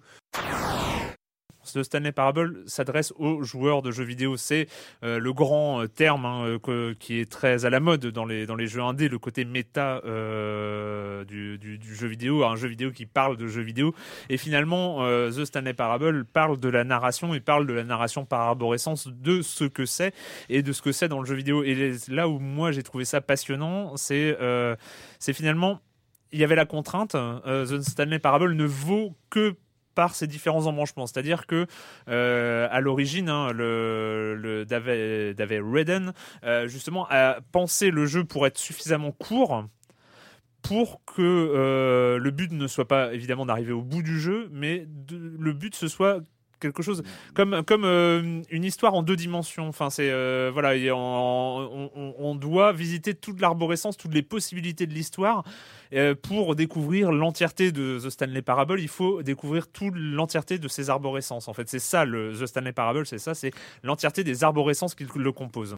The Stanley Parable s'adresse aux joueurs de jeux vidéo. C'est euh, le grand euh, terme hein, qui est très à la mode dans les, jeux indés, le côté méta du, jeu vidéo, un jeu vidéo qui parle de jeux vidéo. Et finalement, The Stanley Parable parle de la narration et parle de la narration par arborescence de ce que c'est et de ce que c'est dans le jeu vidéo. Et là où moi j'ai trouvé ça passionnant, c'est finalement il y avait la contrainte, The Stanley Parable ne vaut que par ces différents embranchements. C'est-à-dire que euh, à l'origine, hein, le, Redden euh, justement a pensé le jeu pour être suffisamment court pour que euh, le but ne soit pas évidemment d'arriver au bout du jeu, mais le but ce soit quelque chose comme comme une histoire en deux dimensions. Enfin, c'est voilà, on, doit visiter toute l'arborescence, toutes les possibilités de l'histoire euh, pour découvrir l'entièreté de The Stanley Parable, il faut découvrir toute l'entièreté de ses arborescences. En fait, c'est ça le The Stanley Parable, c'est ça, c'est l'entièreté des arborescences qui le composent.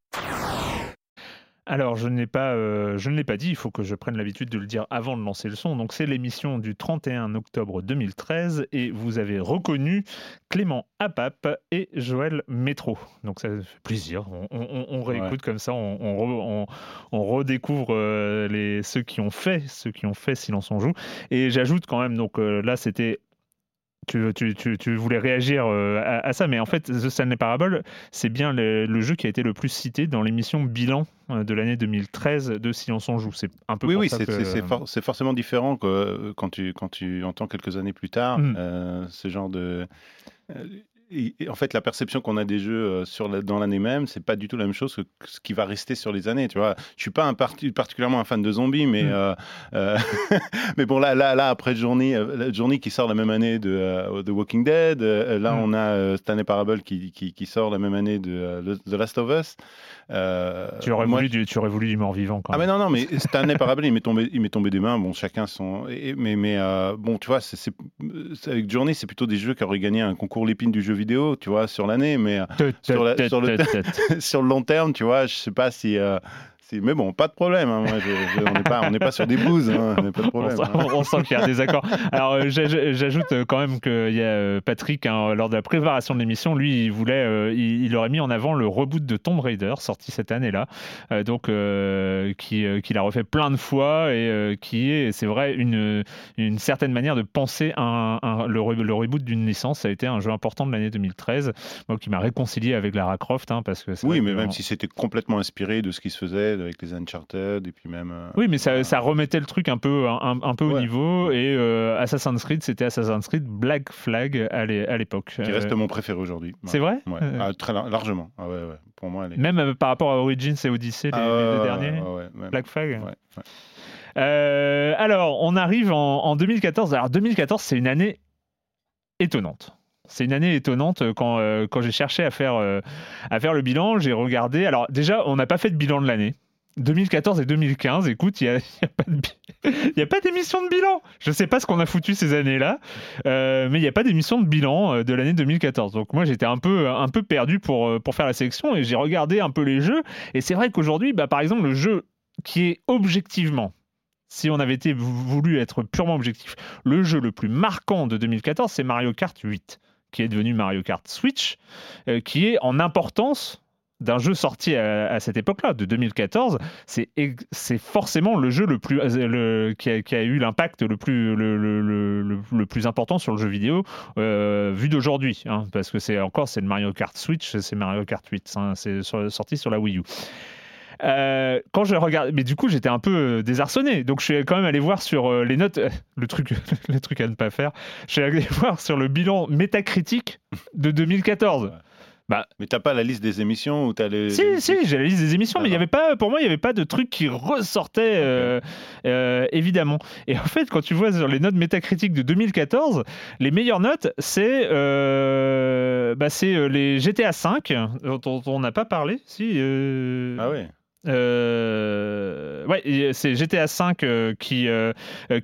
Alors, je, n'ai pas, euh, je ne l'ai pas dit, il faut que je prenne l'habitude de le dire avant de lancer le son. Donc, c'est l'émission du 31 octobre 2013 et vous avez reconnu Clément Apap et Joël Métro. Donc, ça fait plaisir. On, réécoute comme ça, on, redécouvre euh, les, ceux qui ont fait, ceux qui ont fait Silence on joue. Et j'ajoute quand même, donc euh, là, c'était tu, tu, tu, voulais réagir euh, à, ça, mais en fait, The Stanley Parable, c'est bien le, jeu qui a été le plus cité dans l'émission bilan euh, de l'année 2013 de Silence on joue. C'est un peu oui, oui, c'est forcément différent que euh, quand tu, quand tu entends quelques années plus tard mm. ce genre de en fait, la perception qu'on a des jeux euh, dans l'année même, c'est pas du tout la même chose que ce qui va rester sur les années. Tu vois, je suis pas un particulièrement un fan de zombies, mais mm. euh, euh, mais bon là, là, là après Journey, Journey qui sort la même année de The Walking Dead, là mm. on a Stanley Parable qui, qui, qui, sort la même année de The Last of Us. tu aurais voulu du, tu aurais voulu du mort vivant. Quand même. Ah mais non non, mais Stanley Parable, il m'est tombé, il m'est tombé des mains. Bon, chacun son. mais mais bon, tu vois, c'est avec Journey, c'est plutôt des jeux qui auraient gagné un concours l'épine du jeu vidéo, tu vois, sur l'année, mais sur, le, long terme, tu vois, je sais pas si euh, mais bon, pas de problème. Hein. on n'est pas, sur des blues. Hein. On, sent qu'il y a des accords. Alors, euh, j'ajoute euh, quand même qu'il y a euh, Patrick, hein, lors de la préparation de l'émission, lui, il voulait, il, aurait mis en avant le reboot de Tomb Raider, sorti cette année-là, donc qui qu'il a refait plein de fois et qui est, c'est vrai, une, une certaine manière de penser un, le, reboot d'une licence. Ça a été un jeu important de l'année 2013, moi qui m'a réconcilié avec Lara Croft, parce que oui, mais même si c'était complètement inspiré de ce qui se faisait avec les Uncharted et puis même. Euh, oui, mais ça, ça, remettait le truc un peu, un, peu au niveau et euh, Assassin's Creed, c'était Assassin's Creed Black Flag à l'époque. Qui reste euh, mon préféré aujourd'hui. C'est vrai ah, Très largement. Ah, ouais, Pour moi, Même par rapport à Origins et Odyssey, les, ah, deux derniers Black Flag alors, on arrive en, en 2014. Alors, 2014, c'est une année étonnante. C'est une année étonnante euh, quand, euh, quand j'ai cherché à faire, euh, à faire le bilan. J'ai regardé. Alors, déjà, on n'a pas fait de bilan de l'année. 2014 et 2015, écoute, il n'y a, pas d'émission de bilan. Je ne sais pas ce qu'on a foutu ces années-là, mais il n'y a pas d'émission de bilan de l'année 2014. Donc moi, j'étais un peu, un peu perdu pour, pour faire la sélection et j'ai regardé un peu les jeux. Et c'est vrai qu'aujourd'hui, bah, par exemple, le jeu qui est objectivement, si on avait été voulu être purement objectif, le jeu le plus marquant de 2014, c'est Mario Kart 8 qui est devenu Mario Kart Switch, euh, qui est en importance d'un jeu sorti à, cette époque-là, de 2014, c'est forcément le jeu le plus, euh, qui, a, eu l'impact le plus, important sur le jeu vidéo euh, vu d'aujourd'hui. Hein, parce que c'est encore c'est le Mario Kart Switch, c'est Mario Kart 8, hein, c'est sorti sur la Wii U. Euh, quand je regarde, mais du coup j'étais un peu désarçonné, donc je suis quand même allé voir sur les notes, le truc, le truc à ne pas faire. Je suis allé voir sur le bilan métacritique de 2014. Bah, mais t'as pas la liste des émissions ou t'as les. Si, si, j'ai la liste des émissions, mais il y avait pas, pour moi, il n'y avait pas de truc qui ressortait, évidemment. Et en fait, quand tu vois sur les notes métacritiques de 2014, les meilleures notes, c'est bah, les GTA 5, dont on n'a pas parlé. Si, Ah ouais. Euh, ouais, c'est GTA 5 qui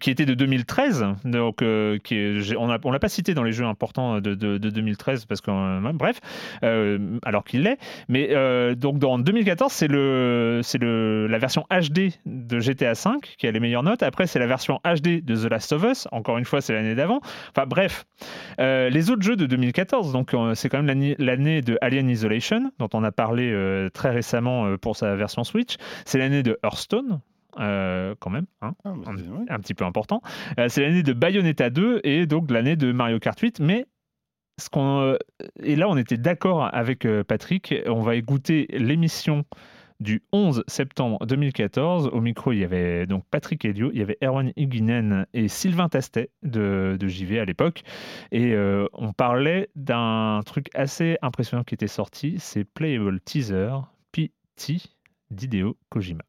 qui était de 2013, donc qui est, on on l'a pas cité dans les jeux importants de, de, 2013 parce que bref, alors qu'il l'est. Mais donc dans 2014, c'est la version HD de GTA 5 qui a les meilleures notes. Après, c'est la version HD de The Last of Us. Encore une fois, c'est l'année d'avant. Enfin bref, les autres jeux de 2014, donc c'est quand même l'année de Alien Isolation dont on a parlé très récemment pour sa version Switch. C'est l'année de Hearthstone, euh, quand même, hein, ah, un, petit peu important. Euh, c'est l'année de Bayonetta 2 et donc l'année de Mario Kart 8, mais ce qu'on euh, et là on était d'accord avec Patrick, on va écouter l'émission du 11 septembre 2014. Au micro, il y avait donc Patrick Elio, il y avait Erwan Higuinen et Sylvain Tastet de, de JV à l'époque. Et on parlait d'un truc assez impressionnant qui était sorti, c'est Playable Teaser PT d'Hideo Kojima.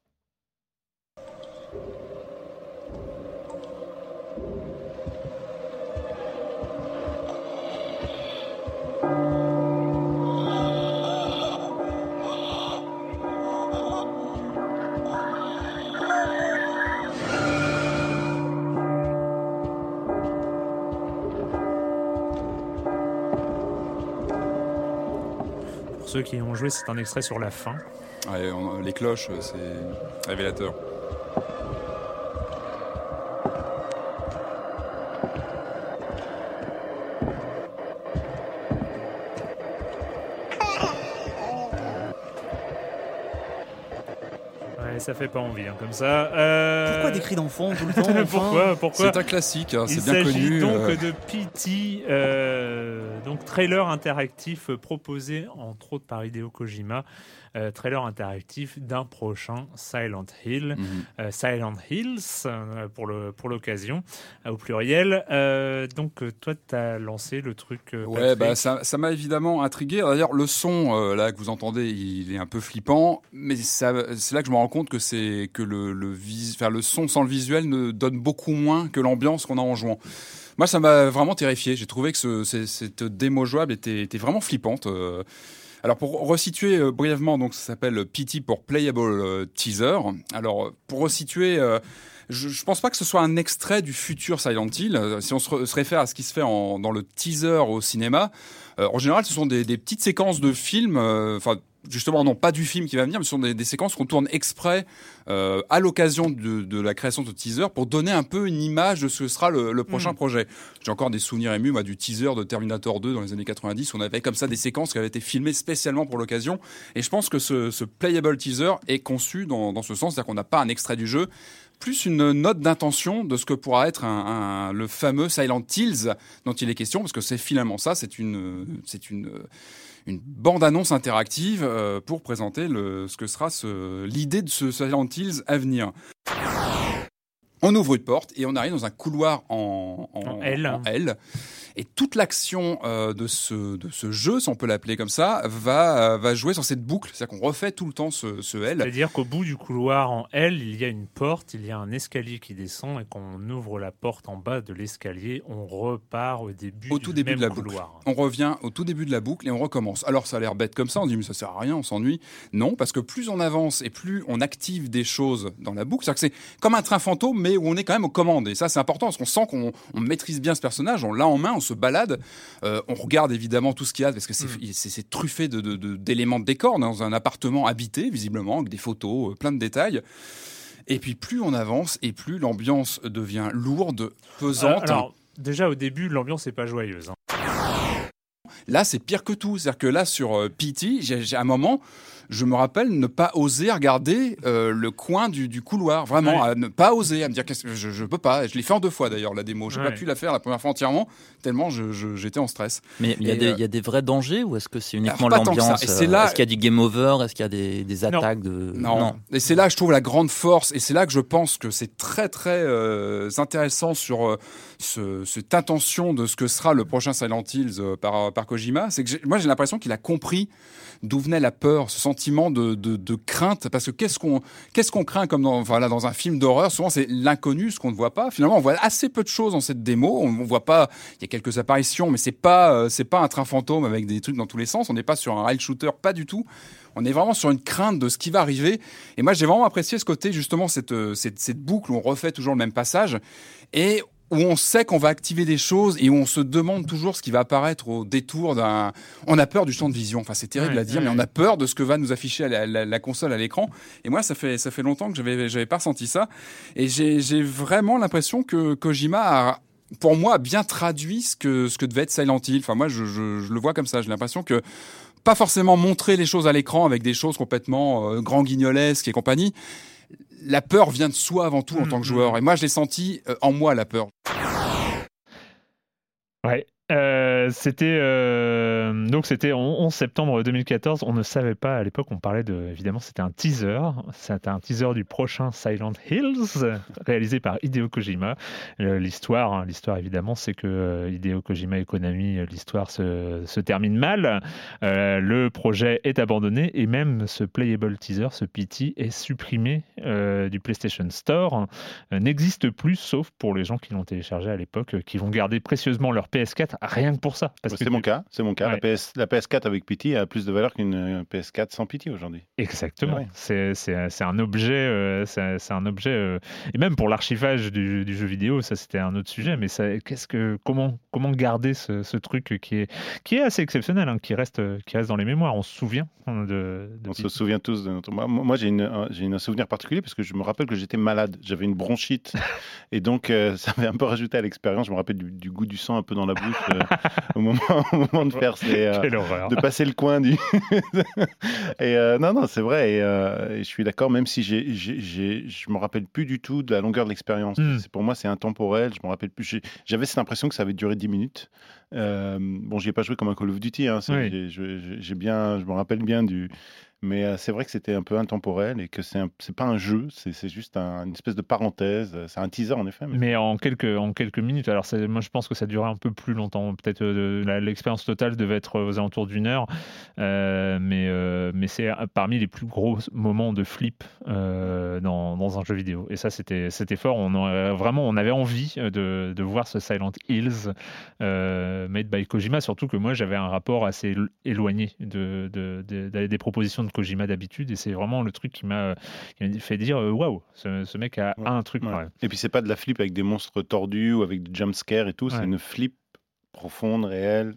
ceux qui ont joué, c'est un extrait sur la fin. Les cloches, c'est révélateur. ça fait pas envie, hein, comme ça. Euh, pourquoi des cris d'enfant tout le temps Pourquoi, pourquoi C'est un classique, hein, c'est bien connu. Il s'agit donc euh. de PT, euh, trailer interactif proposé entre autres par Hideo Kojima. Euh, trailer interactif d'un prochain Silent Hill, mhm. euh, Silent Hills euh, pour le pour l'occasion au pluriel. donc toi tu as lancé le truc. ouais, bah, ça m'a évidemment intrigué. D'ailleurs le son là que vous entendez, il est un peu flippant, mais c'est là que je me rends compte que c'est que le le, le son sans le visuel ne donne beaucoup moins que l'ambiance qu'on a en jouant. Moi, ça m'a vraiment terrifié. J'ai trouvé que ce, cette démo jouable était, vraiment flippante. Alors pour resituer euh, brièvement, donc ça s'appelle PT pour Playable euh, Teaser. Alors pour resituer euh, je, je pense pas que ce soit un extrait du futur Silent Hill. Si on se, réfère à ce qui se fait dans le teaser au cinéma, en général, ce sont des, petites séquences de films, justement non pas du film qui va venir, mais ce sont des, séquences qu'on tourne exprès euh, à l'occasion de, de, la création de teaser pour donner un peu une image de ce que sera le, le prochain mm. projet. J'ai encore des souvenirs émus moi, du teaser de Terminator 2 dans les années 90. On avait comme ça des séquences qui avaient été filmées spécialement pour l'occasion. Et je pense que ce, ce playable teaser est conçu dans, dans ce sens, c'est-à-dire qu'on n'a pas un extrait du jeu, plus une note d'intention de ce que pourra être un, un, le fameux Silent Hills dont il est question, parce que c'est finalement ça, c'est une, c'est une une bande-annonce interactive euh, pour présenter le, ce que sera l'idée de ce Silent Hills à venir. On ouvre une porte et on arrive dans un couloir en, en, en L. En L. Et toute l'action euh, de, ce, de ce jeu, si on peut l'appeler comme ça, va, euh, va jouer sur cette boucle. C'est-à-dire qu'on refait tout le temps ce, ce L. C'est-à-dire qu'au bout du couloir en L, il y a une porte, il y a un escalier qui descend et quand on ouvre la porte en bas de l'escalier, on repart au début au tout début de la couloir. Boucle. On revient au tout début de la boucle et on recommence. Alors ça a l'air bête comme ça, on dit mais ça sert à rien, on s'ennuie. Non, parce que plus on avance et plus on active des choses dans la boucle, c'est-à-dire que c'est comme un train fantôme mais où on est quand même aux commandes. Et ça c'est important parce qu'on sent qu'on maîtrise bien ce personnage, on l'a en main, se balade. Euh, on regarde évidemment tout ce qu'il y a parce que c'est mm. truffé d'éléments de, de, décor dans un appartement habité, visiblement, avec des photos, euh, plein de détails. Et puis plus on avance et plus l'ambiance devient lourde, pesante. Alors, déjà au début, l'ambiance n'est pas joyeuse. Hein. Là, c'est pire que tout. C'est-à-dire que là, sur euh, PT, j'ai un moment, je me rappelle ne pas oser regarder euh, le coin du, du couloir, vraiment, à ne pas oser, à me dire que je, je peux pas. Je l'ai fait en deux fois d'ailleurs la démo. J'ai n'ai pas pu la faire la première fois entièrement tellement j'étais en stress. Mais il y, euh, y, a des vrais dangers ou est-ce que c'est uniquement l'ambiance Est-ce qu'il y a du game over Est-ce qu'il y a des, des attaques de non. non. Et c'est là je trouve la grande force et c'est là que je pense que c'est très très euh, intéressant sur ce, cette intention de ce que sera le prochain Silent Hills par, par Kojima. C'est que moi j'ai l'impression qu'il a compris d'où venait la peur, ce sentiment de, crainte parce que qu'est-ce qu'on qu'est-ce craint comme dans voilà dans un film d'horreur? Souvent c'est l'inconnu ce qu'on ne voit pas. Finalement on voit assez peu de choses dans cette démo. On, on voit pas il y a quelques apparitions mais c'est pas euh, c'est pas un train fantôme avec des trucs dans tous les sens. On n'est pas sur un rail shooter pas du tout. On est vraiment sur une crainte de ce qui va arriver. Et moi j'ai vraiment apprécié ce côté justement cette, euh, cette cette boucle où on refait toujours le même passage. Et où on sait qu'on va activer des choses et où on se demande toujours ce qui va apparaître au détour d'un. On a peur du champ de vision. Enfin, c'est terrible Ouais, à dire, ouais. mais on a peur de ce que va nous afficher la, la- la console à l'écran. Et moi, ça fait ça fait longtemps que j'avais j'avais pas ressenti ça. Et j'ai vraiment l'impression que Kojima a pour moi, bien traduit ce que, ce que devait être Silent Hill. Enfin, moi, je, je, je le vois comme ça. J'ai l'impression que pas forcément montrer les choses à l'écran avec des choses complètement euh, grand guignolesques et compagnie. La peur vient de soi avant tout en tant que joueur. Et moi, je l'ai senti euh, en moi, la peur. Ouais. Euh, c'était euh, donc c'était en 11 septembre 2014. On ne savait pas à l'époque. On parlait de évidemment c'était un teaser. C'était un teaser du prochain Silent Hills réalisé par Hideo Kojima. Euh, l'histoire, hein, l'histoire évidemment, c'est que euh, Hideo Kojima et Konami, l'histoire se, se termine mal. Le projet est abandonné et même ce playable teaser, ce PT, est supprimé du PlayStation Store. N'existe plus, sauf pour les gens qui l'ont téléchargé à l'époque, qui vont garder précieusement leur PS4 rien que pour ça. parce que C'est mon tu- cas, c'est mon cas. Ouais. La, PS, la PS4 avec PT a plus de valeur qu'une euh, PS4 sans PT aujourd'hui. Exactement. Ouais. C'est- C'est c'est un objet, euh, c'est c'est un objet, euh, et même pour l'archivage du, du jeu vidéo, ça c'était un autre sujet. Mais ça- qu'est-ce que, comment, comment garder ce, ce truc qui est, qui est assez exceptionnel, hein, qui reste, qui reste dans les mémoires. On se souvient hein, de. de On se souvient tous de notre. Moi, moi, j'ai une- un- j'ai une- un souvenir particulier parce que je me rappelle que j'étais malade. J'avais une bronchite. et donc, euh, ça m'avait un peu rajouté à l'expérience. Je me rappelle du, du goût du sang un peu dans la bouche au, moment, au moment de faire ces. euh, de passer le coin du. et euh, non, non, c'est vrai. Et, euh, et je suis d'accord, même si j'ai, j'ai- je me rappelle plus du tout de la longueur de l'expérience. Mm. C'est- Pour moi, c'est intemporel. Je me rappelle plus. J'avais cette impression que ça avait duré 10 minutes. Euh, bon, j'y ai pas joué comme un Call of Duty. Hein, Oui. j'ai bien, je me rappelle bien du. Mais euh, c'est vrai que c'était un peu intemporel et que c'est, pas un jeu, c'est, juste un- une espèce de parenthèse. C'est un teaser en effet. mais- en quelques, en quelques minutes. Alors, moi, je pense que ça durait un peu plus longtemps. Peut-être euh, l'expérience totale devait être aux alentours d'une heure. Euh, mais euh, mais c'est parmi les plus gros moments de flip euh, dans, dans un jeu vidéo. Et ça, c'était fort. On aurait- vraiment, on avait envie de, de voir ce Silent Hills euh, made by Kojima. Surtout que moi, j'avais un rapport assez élo- éloigné de- de- des propositions de Kojima d'habitude. Et c'est vraiment le truc qui m'a fait dire euh, waouh, ce, ce mec a, un truc. Ouais. Et puis c'est pas de la flip avec des monstres tordus ou avec des jumpscares et tout, c'est une flip profonde, réelle.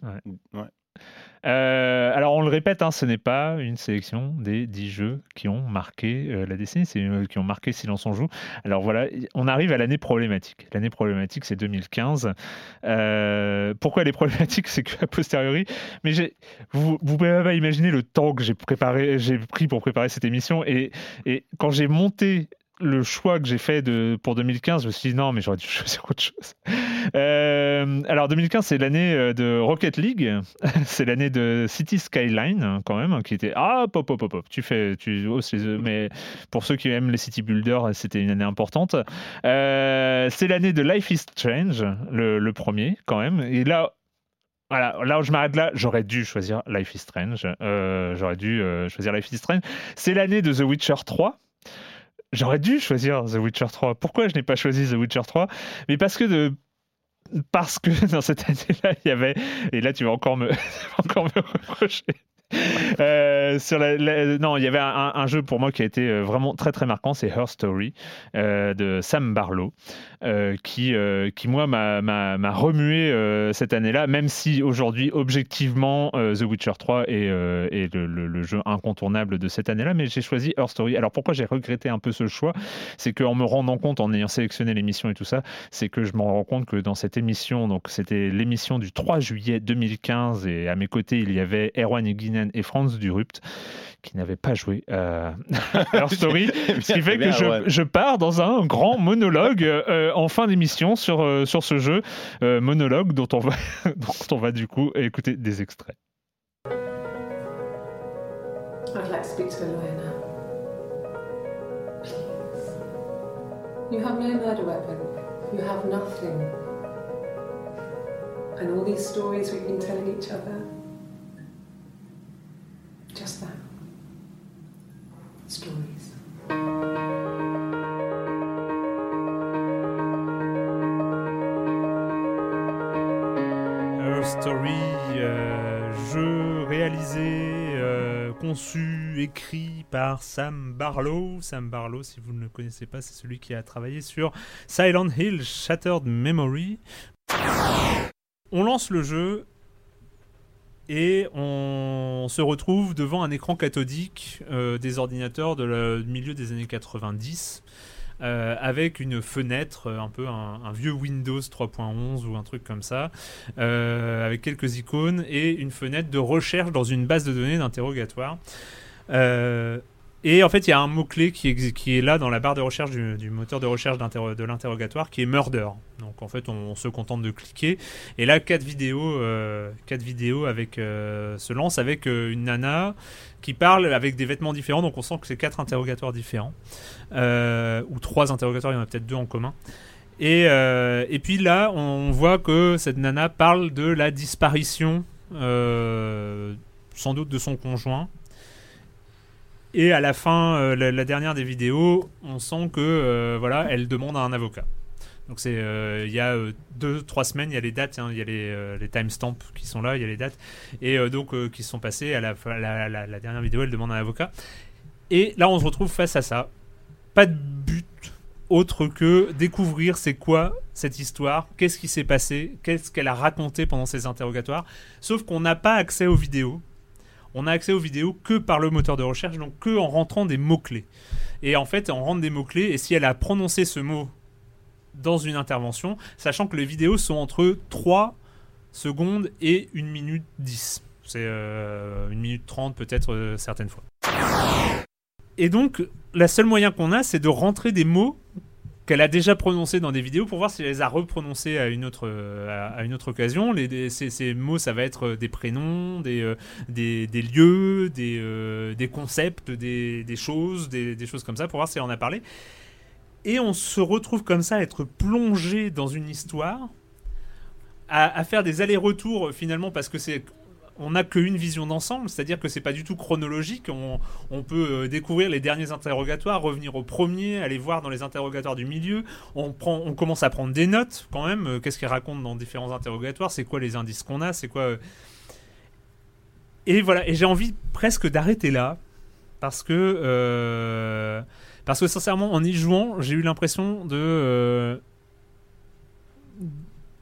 Euh, alors on le répète, hein, ce n'est pas une sélection des 10 jeux qui ont marqué euh, la décennie, c'est euh, qui ont marqué Silence on joue. Alors voilà, on arrive à l'année problématique. L'année problématique, c'est 2015. Euh, pourquoi elle est problématique? C'est qu'à posteriori, mais vous vous pouvez pas imaginer le temps que j'ai pris pour préparer cette émission et quand j'ai monté le choix que j'ai fait de, pour 2015, je me suis dit non, mais j'aurais dû choisir autre chose. Euh, alors 2015, c'est l'année euh, de Rocket League, c'est l'année de City Skyline hein, quand même, qui était ah pop pop pop pop. Tu fais, tu œufs, mais pour ceux qui aiment les city builders, c'était une année importante. Euh, c'est l'année de Life is Strange, le, premier quand même. Et là, voilà, là où je m'arrête là, j'aurais dû choisir Life is Strange. J'aurais dû choisir Life is Strange. C'est l'année de The Witcher 3. J'aurais dû choisir The Witcher 3. Pourquoi je n'ai pas choisi The Witcher 3 Mais parce que de parce que dans cette année-là, il y avait et là tu vas encore me encore me reprocher. Euh, non, il y avait un, jeu pour moi qui a été euh, vraiment très très marquant, c'est Her Story euh, de Sam Barlow, qui, qui moi m'a- remué cette année-là, même si aujourd'hui objectivement The Witcher 3 est, est le, jeu incontournable de cette année-là, mais j'ai choisi Her Story. Alors pourquoi j'ai regretté un peu ce choix, c'est qu'en me rendant compte, en ayant sélectionné l'émission et tout ça, c'est que je me rends compte que dans cette émission, donc c'était l'émission du 3 juillet 2015, et à mes côtés il y avait Erwan Eguinen et Franz Durupt qui n'avaient pas joué à Her Story, ce qui fait que je, je pars dans un grand monologue euh, en fin d'émission sur, euh, sur ce jeu, euh, monologue dont on, va, dont on va du coup écouter des extraits. I'd like to speak to a lawyer now. Please. You have no murder weapon. You have nothing. And all these stories we've been telling each other. Just that. stories. Story, euh, jeu réalisé, euh, conçu, écrit par Sam Barlow. Sam Barlow, si vous ne le connaissez pas, c'est celui qui a travaillé sur Silent Hill Shattered Memory. On lance le jeu et on se retrouve devant un écran cathodique euh, des ordinateurs de le du milieu des années 90 euh, avec une fenêtre, euh, un peu un, vieux Windows 3.11 ou un truc comme ça, avec quelques icônes et une fenêtre de recherche dans une base de données d'interrogatoire. Et en fait, il y a un mot-clé qui, est là dans la barre de recherche du, moteur de recherche de l'interrogatoire, qui est murder. Donc en fait, on, se contente de cliquer. Et là, quatre vidéos, euh, quatre vidéos avec, euh, se lancent avec euh, une nana qui parle avec des vêtements différents. Donc on sent que c'est quatre interrogatoires différents. Ou trois interrogatoires, il y en a peut-être deux en commun. Et, et puis là, on voit que cette nana parle de la disparition, sans doute de son conjoint. Et à la fin, euh, la, dernière des vidéos, on sent que euh, voilà, elle demande à un avocat. Donc c'est, euh, il y a euh, deux, trois semaines, il y a les dates, hein, il y a les, les timestamps qui sont là, il y a les dates, et donc qui sont passées à la, la, la- dernière vidéo, elle demande un avocat. Et là, on se retrouve face à ça. Pas de but autre que découvrir c'est quoi cette histoire, qu'est-ce qui s'est passé, qu'est-ce qu'elle a raconté pendant ces interrogatoires. Sauf qu'on n'a pas accès aux vidéos. On a accès aux vidéos que par le moteur de recherche, donc que en rentrant des mots-clés. Et en fait, on rentre des mots-clés, et si elle a prononcé ce mot dans une intervention, sachant que les vidéos sont entre 3 secondes et 1 minute 10. C'est euh, 1 minute 30 peut-être euh, certaines fois. Et donc, la seule moyen qu'on a, c'est de rentrer des mots qu'elle a déjà prononcés dans des vidéos pour voir si elle les a reprononcés à une autre, euh, occasion. Les, ces, mots, ça va être des prénoms, des, euh, lieux, des, euh, concepts, des, choses, des, choses comme ça, pour voir si elle en a parlé. Et on se retrouve comme ça à être plongé dans une histoire, à faire des allers-retours finalement parce que c'est on n'a qu'une vision d'ensemble, c'est-à-dire que c'est pas du tout chronologique. On, peut euh, découvrir les derniers interrogatoires, revenir au premier, aller voir dans les interrogatoires du milieu. On, commence à prendre des notes quand même. euh, Qu'est-ce qu'ils racontent dans différents interrogatoires? C'est quoi les indices qu'on a? C'est quoi euh, Et voilà. Et j'ai envie presque d'arrêter là parce que sincèrement, en y jouant, j'ai eu l'impression de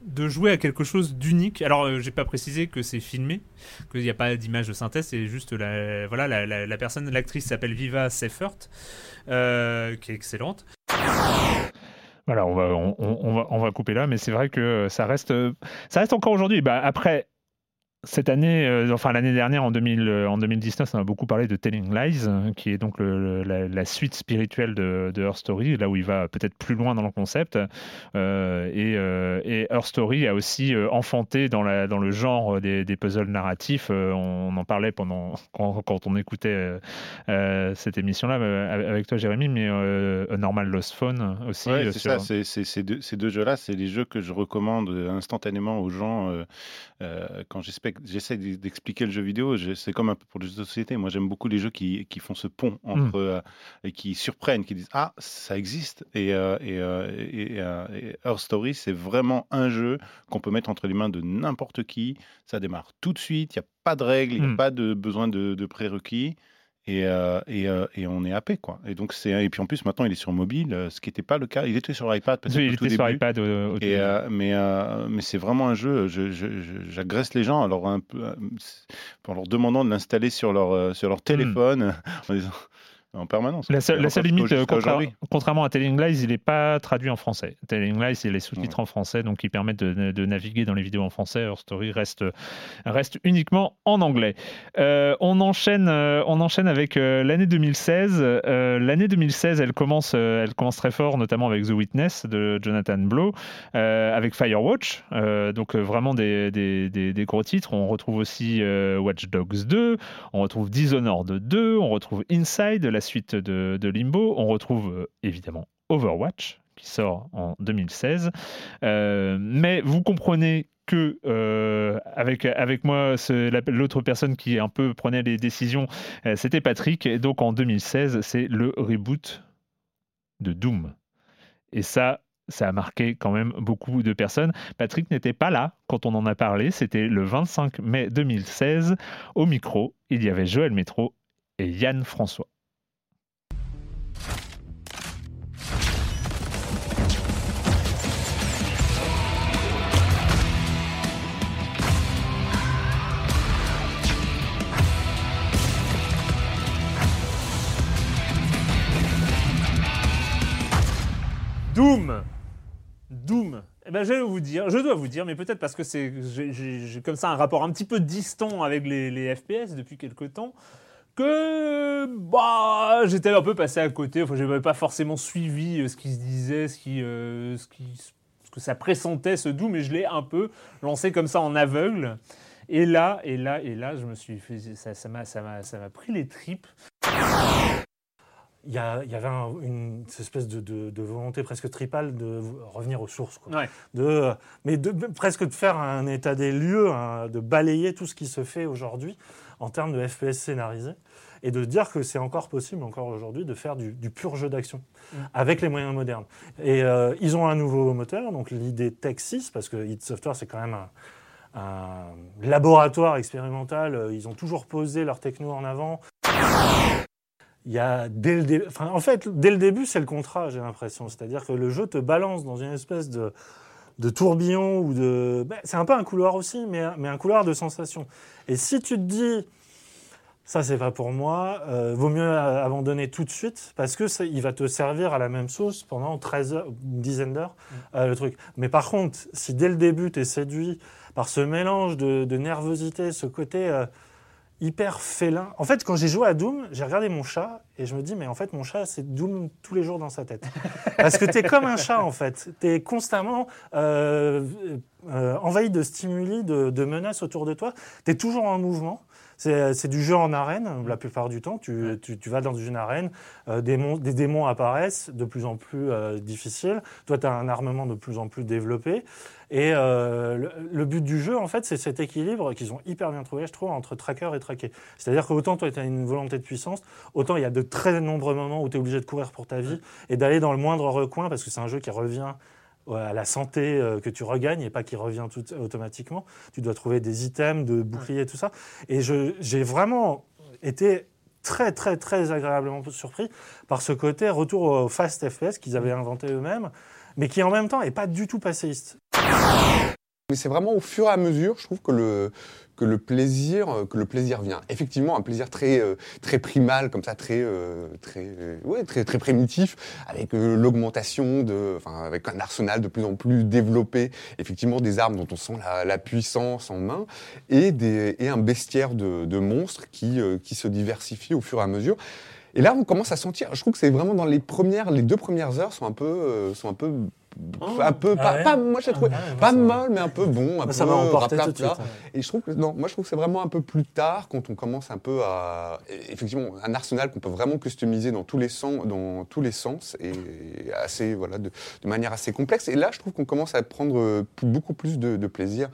de jouer à quelque chose d'unique. Alors, euh, j'ai pas précisé que c'est filmé, qu'il n'y a pas d'image de synthèse, c'est juste la, voilà, la, la- personne, l'actrice s'appelle Viva Seifert, euh, qui est excellente. Voilà, on va, on, va, on va couper là, mais c'est vrai que ça reste, ça reste encore aujourd'hui. Bah, après, cette année, euh, enfin l'année dernière, en, 2000, euh, en 2019, on a beaucoup parlé de Telling Lies, euh, qui est donc le- le- la, la suite spirituelle de, de Her Story, là où il va peut-être plus loin dans le concept. Euh, et, et Her Story a aussi enfanté dans, la, dans le genre des, des puzzles narratifs. On en parlait pendant quand, quand on écoutait cette émission-là avec toi, Jérémy, mais A Normal Lost Phone aussi. Ouais, c'est sur- ça, ces deux, ces deux jeux-là, c'est les jeux que je recommande instantanément aux gens quand j'espère- j'essaie d'expliquer le jeu vidéo. C'est comme un peu pour les jeux de société. Moi, j'aime beaucoup les jeux qui, qui font ce pont entre euh, et qui surprennent, qui disent ah ça existe. Et, euh, et, euh, et, et Her Story, c'est vraiment un jeu qu'on peut mettre entre les mains de n'importe qui. Ça démarre tout de suite. Il n'y a pas de règles, il n'y a Mm. pas de besoin de, de prérequis. Et, euh, et, euh, et on est happé quoi. Et donc c'est et puis en plus maintenant il est sur mobile, euh, ce qui n'était pas le cas. Il était sur iPad parce Oui, il était sur iPad au- au Et, euh, mais mais c'est vraiment un jeu. je- je- je- J'agresse les gens alors un peu c'est- en leur demandant de l'installer sur leur sur leur téléphone en disant en permanence. La seule, la limite, contra- contrairement à Telling Lies, il n'est pas traduit en français. Telling Lies, il est sous-titré en français, donc qui permettent de, de naviguer dans les vidéos en français. Her Story reste, reste uniquement en anglais. Euh, on, enchaîne, euh, on enchaîne avec euh, l'année 2016. Euh, l'année 2016, elle commence, elle commence très fort, notamment avec The Witness de Jonathan Blow, avec Firewatch, donc vraiment des, des, des- des gros titres. On retrouve aussi Watch Dogs 2, on retrouve Dishonored 2, on retrouve Inside, la suite de, Limbo, on retrouve euh, évidemment Overwatch qui sort en 2016. mais vous comprenez que avec avec moi l'autre personne qui un peu prenait les décisions c'était Patrick et donc en 2016 c'est le reboot de Doom et ça ça a marqué quand même beaucoup de personnes. Patrick n'était pas là quand on en a parlé, c'était le 25 mai 2016. Au micro, il y avait Joël Métro et Yann François. Doom Doom. Eh ben, je vais vous dire, je dois vous dire, mais peut-être parce que c'est, j'ai comme ça un rapport un petit peu distant avec les, FPS depuis quelques temps, que bah, j'étais un peu passé à côté. Enfin, je n'avais pas forcément suivi euh, ce qui se disait, ce qui, euh, ce qui, ce que ça pressentait ce Doom, mais je l'ai un peu lancé comme ça en aveugle. Et là, et là, et là, je me suis fait, ça, m'a, ça ça m'a pris les tripes il y, avait une espèce de, volonté presque tripale de revenir aux sources. De, mais de, presque de faire un état des lieux, de balayer tout ce qui se fait aujourd'hui en termes de FPS scénarisé et de dire que c'est encore possible, encore aujourd'hui, de faire du, pur jeu d'action mm. avec les moyens modernes. Et euh, ils ont un nouveau moteur, donc l'idée Tech 6, parce que id Software, c'est quand même un, un laboratoire expérimental. Ils ont toujours posé leur techno en avant il y a dès le enfin, en fait, dès le début, c'est le contrat, j'ai l'impression. C'est-à-dire que le jeu te balance dans une espèce de, de tourbillon ou de. Ben, c'est un peu un couloir aussi, mais, mais un couloir de sensations. Et si tu te dis, ça c'est pas pour moi, euh, vaut mieux abandonner tout de suite parce que il va te servir à la même sauce pendant 13 heures, une dizaine d'heures, mm. euh, le truc. Mais par contre, si dès le début tu es séduit par ce mélange de, de nervosité, ce côté. Euh, hyper félin. En fait, quand j'ai joué à Doom, j'ai regardé mon chat et je me dis, mais en fait, mon chat, c'est Doom tous les jours dans sa tête. Parce que tu es comme un chat, en fait. Tu es constamment euh, euh, envahi de stimuli, de, menaces autour de toi. Tu es toujours en mouvement. C'est du jeu en arène, la plupart du temps. Tu, vas dans une arène, euh, des, des, démons apparaissent de plus en plus difficiles. Toi, tu as un armement de plus en plus développé. Et euh, le, but du jeu, en fait, c'est cet équilibre qu'ils ont hyper bien trouvé, je trouve, entre tracker et traqué. C'est-à-dire qu'autant toi, tu as une volonté de puissance, autant il y a de très nombreux moments où tu es obligé de courir pour ta vie et d'aller dans le moindre recoin, parce que c'est un jeu qui revient à la santé euh, que tu regagnes et pas qui revient tout automatiquement. Tu dois trouver des items, de boucliers, tout ça. Et j'ai vraiment été très, très, très agréablement surpris par ce côté retour au fast FPS qu'ils avaient inventé eux-mêmes mais qui en même temps n'est pas du tout passéiste. Mais c'est vraiment au fur et à mesure, je trouve que le que le plaisir que le plaisir vient. Effectivement, un plaisir très euh, très primal comme ça, très euh, très ouais, très très primitif, avec euh, l'augmentation de, enfin avec un arsenal de plus en plus développé, effectivement des armes dont on sent la, la puissance en main et des et un bestiaire de, de monstres qui qui se diversifie au fur et à mesure. Et là, on commence à sentir. Je trouve que c'est vraiment dans les premières, les deux premières heures sont un peu, euh, sont un peu oh. un peu ah pas, moi j'ai trouvé ah pas mal mais un peu bon un ça peu va emporter tout de suite, et je trouve que non moi je trouve que c'est vraiment un peu plus tard quand on commence un peu à effectivement un arsenal qu'on peut vraiment customiser dans tous les sens dans tous les sens et assez voilà de, manière assez complexe et là je trouve qu'on commence à prendre beaucoup plus de, de plaisir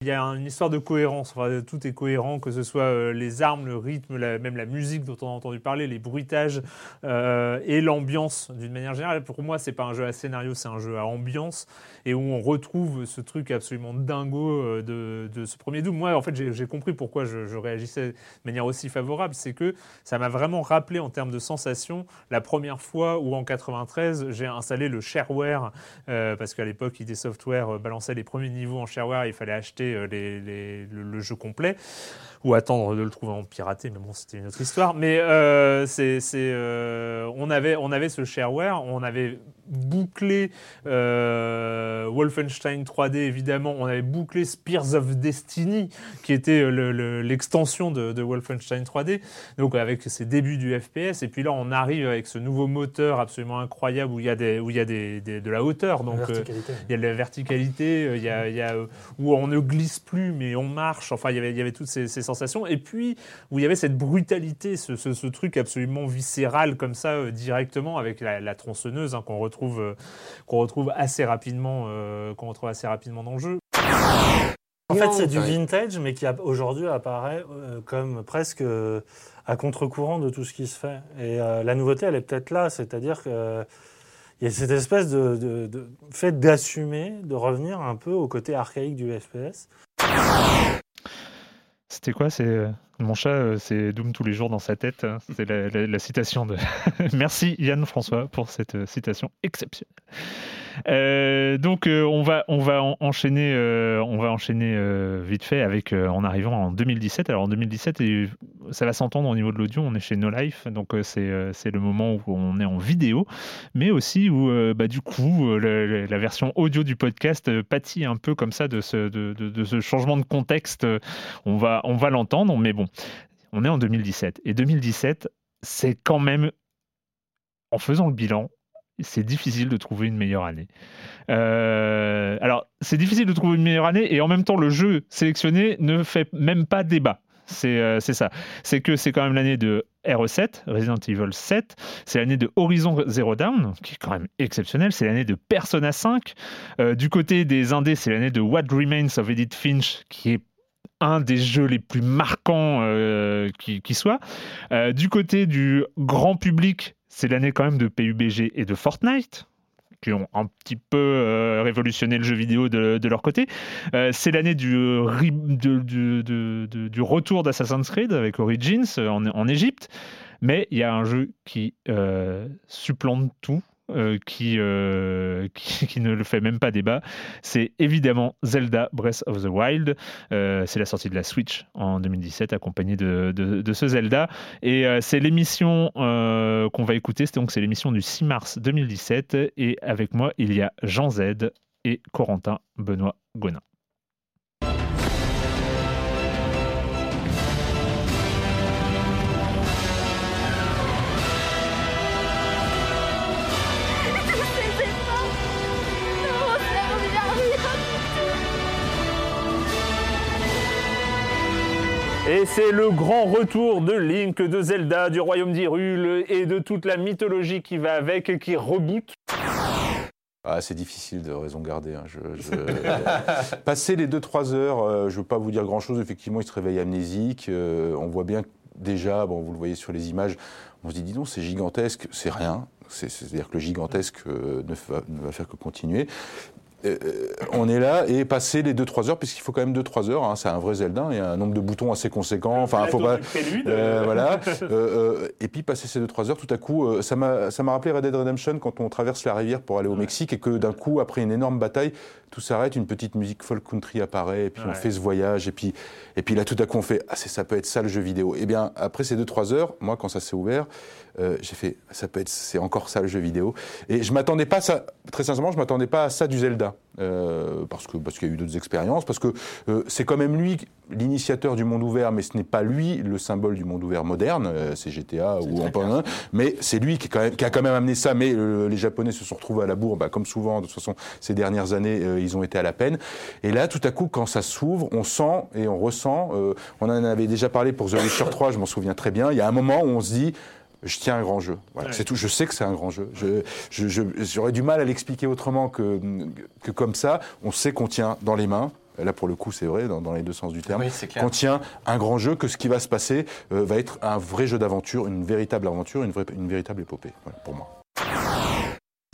il y a une histoire de cohérence, tout est cohérent, que ce soit euh, les armes, le rythme, même la musique dont on a entendu parler, les bruitages euh, et l'ambiance d'une manière générale. Pour moi, c'est pas un jeu à scénario, c'est un jeu à ambiance et où on retrouve ce truc absolument dingo euh, de, ce premier Doom. Moi, en fait, j'ai compris pourquoi je, réagissais de manière aussi favorable, c'est que ça m'a vraiment rappelé en termes de sensation la première fois où en 93 j'ai installé le shareware parce qu'à l'époque, ID Software balançait les premiers niveaux en shareware, il fallait acheter euh, le, jeu complet ou attendre de le trouver en piraté, mais bon, c'était une autre histoire. Mais euh, c'est, euh, on, avait, on avait ce shareware, on avait bouclé euh, Wolfenstein 3D, évidemment. On avait bouclé Spears of Destiny, qui était l'extension de, Wolfenstein 3D. Donc, avec ses débuts du FPS. Et puis là, on arrive avec ce nouveau moteur absolument incroyable où il y a, des, où il y a des, de la hauteur. Donc, il y a de la verticalité, il y a, il y a, où on ne glisse plus, mais on marche. Enfin, il y avait, il y avait toutes ces, sensations. Et puis, où il y avait cette brutalité, ce, ce, truc absolument viscéral comme ça, directement, avec la, tronçonneuse hein, qu'on retrouve euh, qu'on retrouve assez rapidement, euh, qu'on retrouve assez rapidement dans le jeu. En fait, c'est du vintage, mais qui aujourd'hui apparaît euh, comme presque à contre-courant de tout ce qui se fait. Et la nouveauté, elle est peut-être là, c'est-à-dire que il y a cette espèce de, fait d'assumer, de revenir un peu au côté archaïque du FPS. C'était quoi? C'est mon chat, c'est Doom tous les jours dans sa tête. Hein. C'est la, citation de. Merci Yann François pour cette citation exceptionnelle. Euh, donc euh, on va on va enchaîner euh, on va enchaîner vite fait avec en arrivant en 2017. Alors en 2017 et ça va s'entendre au niveau de l'audio. On est chez No Life, donc c'est le moment où on est en vidéo, mais aussi où bah, du coup la, version audio du podcast pâtit un peu comme ça de ce de, ce changement de contexte. On va on va l'entendre, mais bon, on est en 2017 et 2017 c'est quand même en faisant le bilan, c'est difficile de trouver une meilleure année. Euh, alors, c'est difficile de trouver une meilleure année et en même temps, le jeu sélectionné ne fait même pas débat. C'est euh, ça. C'est que c'est quand même l'année de RE7, Resident Evil 7. C'est l'année de Horizon Zero Dawn, qui est quand même exceptionnel. C'est l'année de Persona 5. Euh, du côté des indés, c'est l'année de What Remains of Edith Finch, qui est un des jeux les plus marquants qui, soit. du côté du grand public, c'est l'année quand même de PUBG et de Fortnite qui ont un petit peu euh, révolutionné le jeu vidéo de, leur côté. Euh, c'est l'année du, du, retour d'Assassin's Creed avec Origins en, Égypte. Mais il y a un jeu qui euh, supplante tout, euh, euh, qui, ne le fait même pas débat, c'est évidemment Zelda Breath of the Wild. Euh, c'est la sortie de la Switch en 2017, accompagnée de, ce Zelda. Et c'est l'émission qu'on va écouter, donc c'est l'émission du 6 mars 2017. Et avec moi, il y a Jean Z et Corentin Benoît Gonin. Et c'est le grand retour de Link, de Zelda, du royaume d'Hyrule et de toute la mythologie qui va avec, qui reboot. Ah, c'est difficile de raison garder. Hein. Passer les 2-3 heures, euh, je ne veux pas vous dire grand-chose. Effectivement, il se réveille amnésique. Euh, on voit bien déjà, bon, vous le voyez sur les images, on se dit, dis donc, c'est gigantesque, c'est rien. C'est-à-dire que le gigantesque euh, ne, ne, va, faire que continuer. Euh, on est là et passer les 2-3 heures, puisqu'il faut quand même 2-3 heures, hein, c'est un vrai Zelda, il y a un nombre de boutons assez conséquent, enfin, faut pas. Euh, voilà. Euh, et puis passer ces 2-3 heures, tout à coup, ça m'a rappelé Red Dead Redemption quand on traverse la rivière pour aller au Mexique et que d'un coup, après une énorme bataille, tout s'arrête, une petite musique folk country apparaît, et puis on fait ce voyage, et puis, et puis là, tout à coup, on fait Ah, ça peut être ça le jeu vidéo. Et eh bien, après ces 2-3 heures, moi, quand ça s'est ouvert, j'ai fait Ça peut être, c'est encore ça le jeu vidéo. Et je m'attendais pas ça, très sincèrement, je m'attendais pas à ça du Zelda. Euh, parce que parce qu'il y a eu d'autres expériences, parce que euh, c'est quand même lui l'initiateur du monde ouvert, mais ce n'est pas lui le symbole du monde ouvert moderne, euh, c'est GTA ou en mais c'est lui qui, qui, a quand même amené ça. Mais les Japonais se sont retrouvés à la bourre, bah, comme souvent de toute façon ces dernières années, ils ont été à la peine. Et là, tout à coup, quand ça s'ouvre, on sent et on ressent. on en avait déjà parlé pour The Witcher 3, je m'en souviens très bien. Il y a un moment où on se dit je tiens un grand jeu. Voilà, c'est tout. Je sais que c'est un grand jeu. J'aurais du mal à l'expliquer autrement que, que comme ça. On sait qu'on tient dans les mains. Là, pour le coup, c'est vrai, dans, les deux sens du terme. qu'on tient un grand jeu, que ce qui va se passer euh, va être un vrai jeu d'aventure, une véritable aventure, une, vraie, une véritable épopée, voilà, pour moi.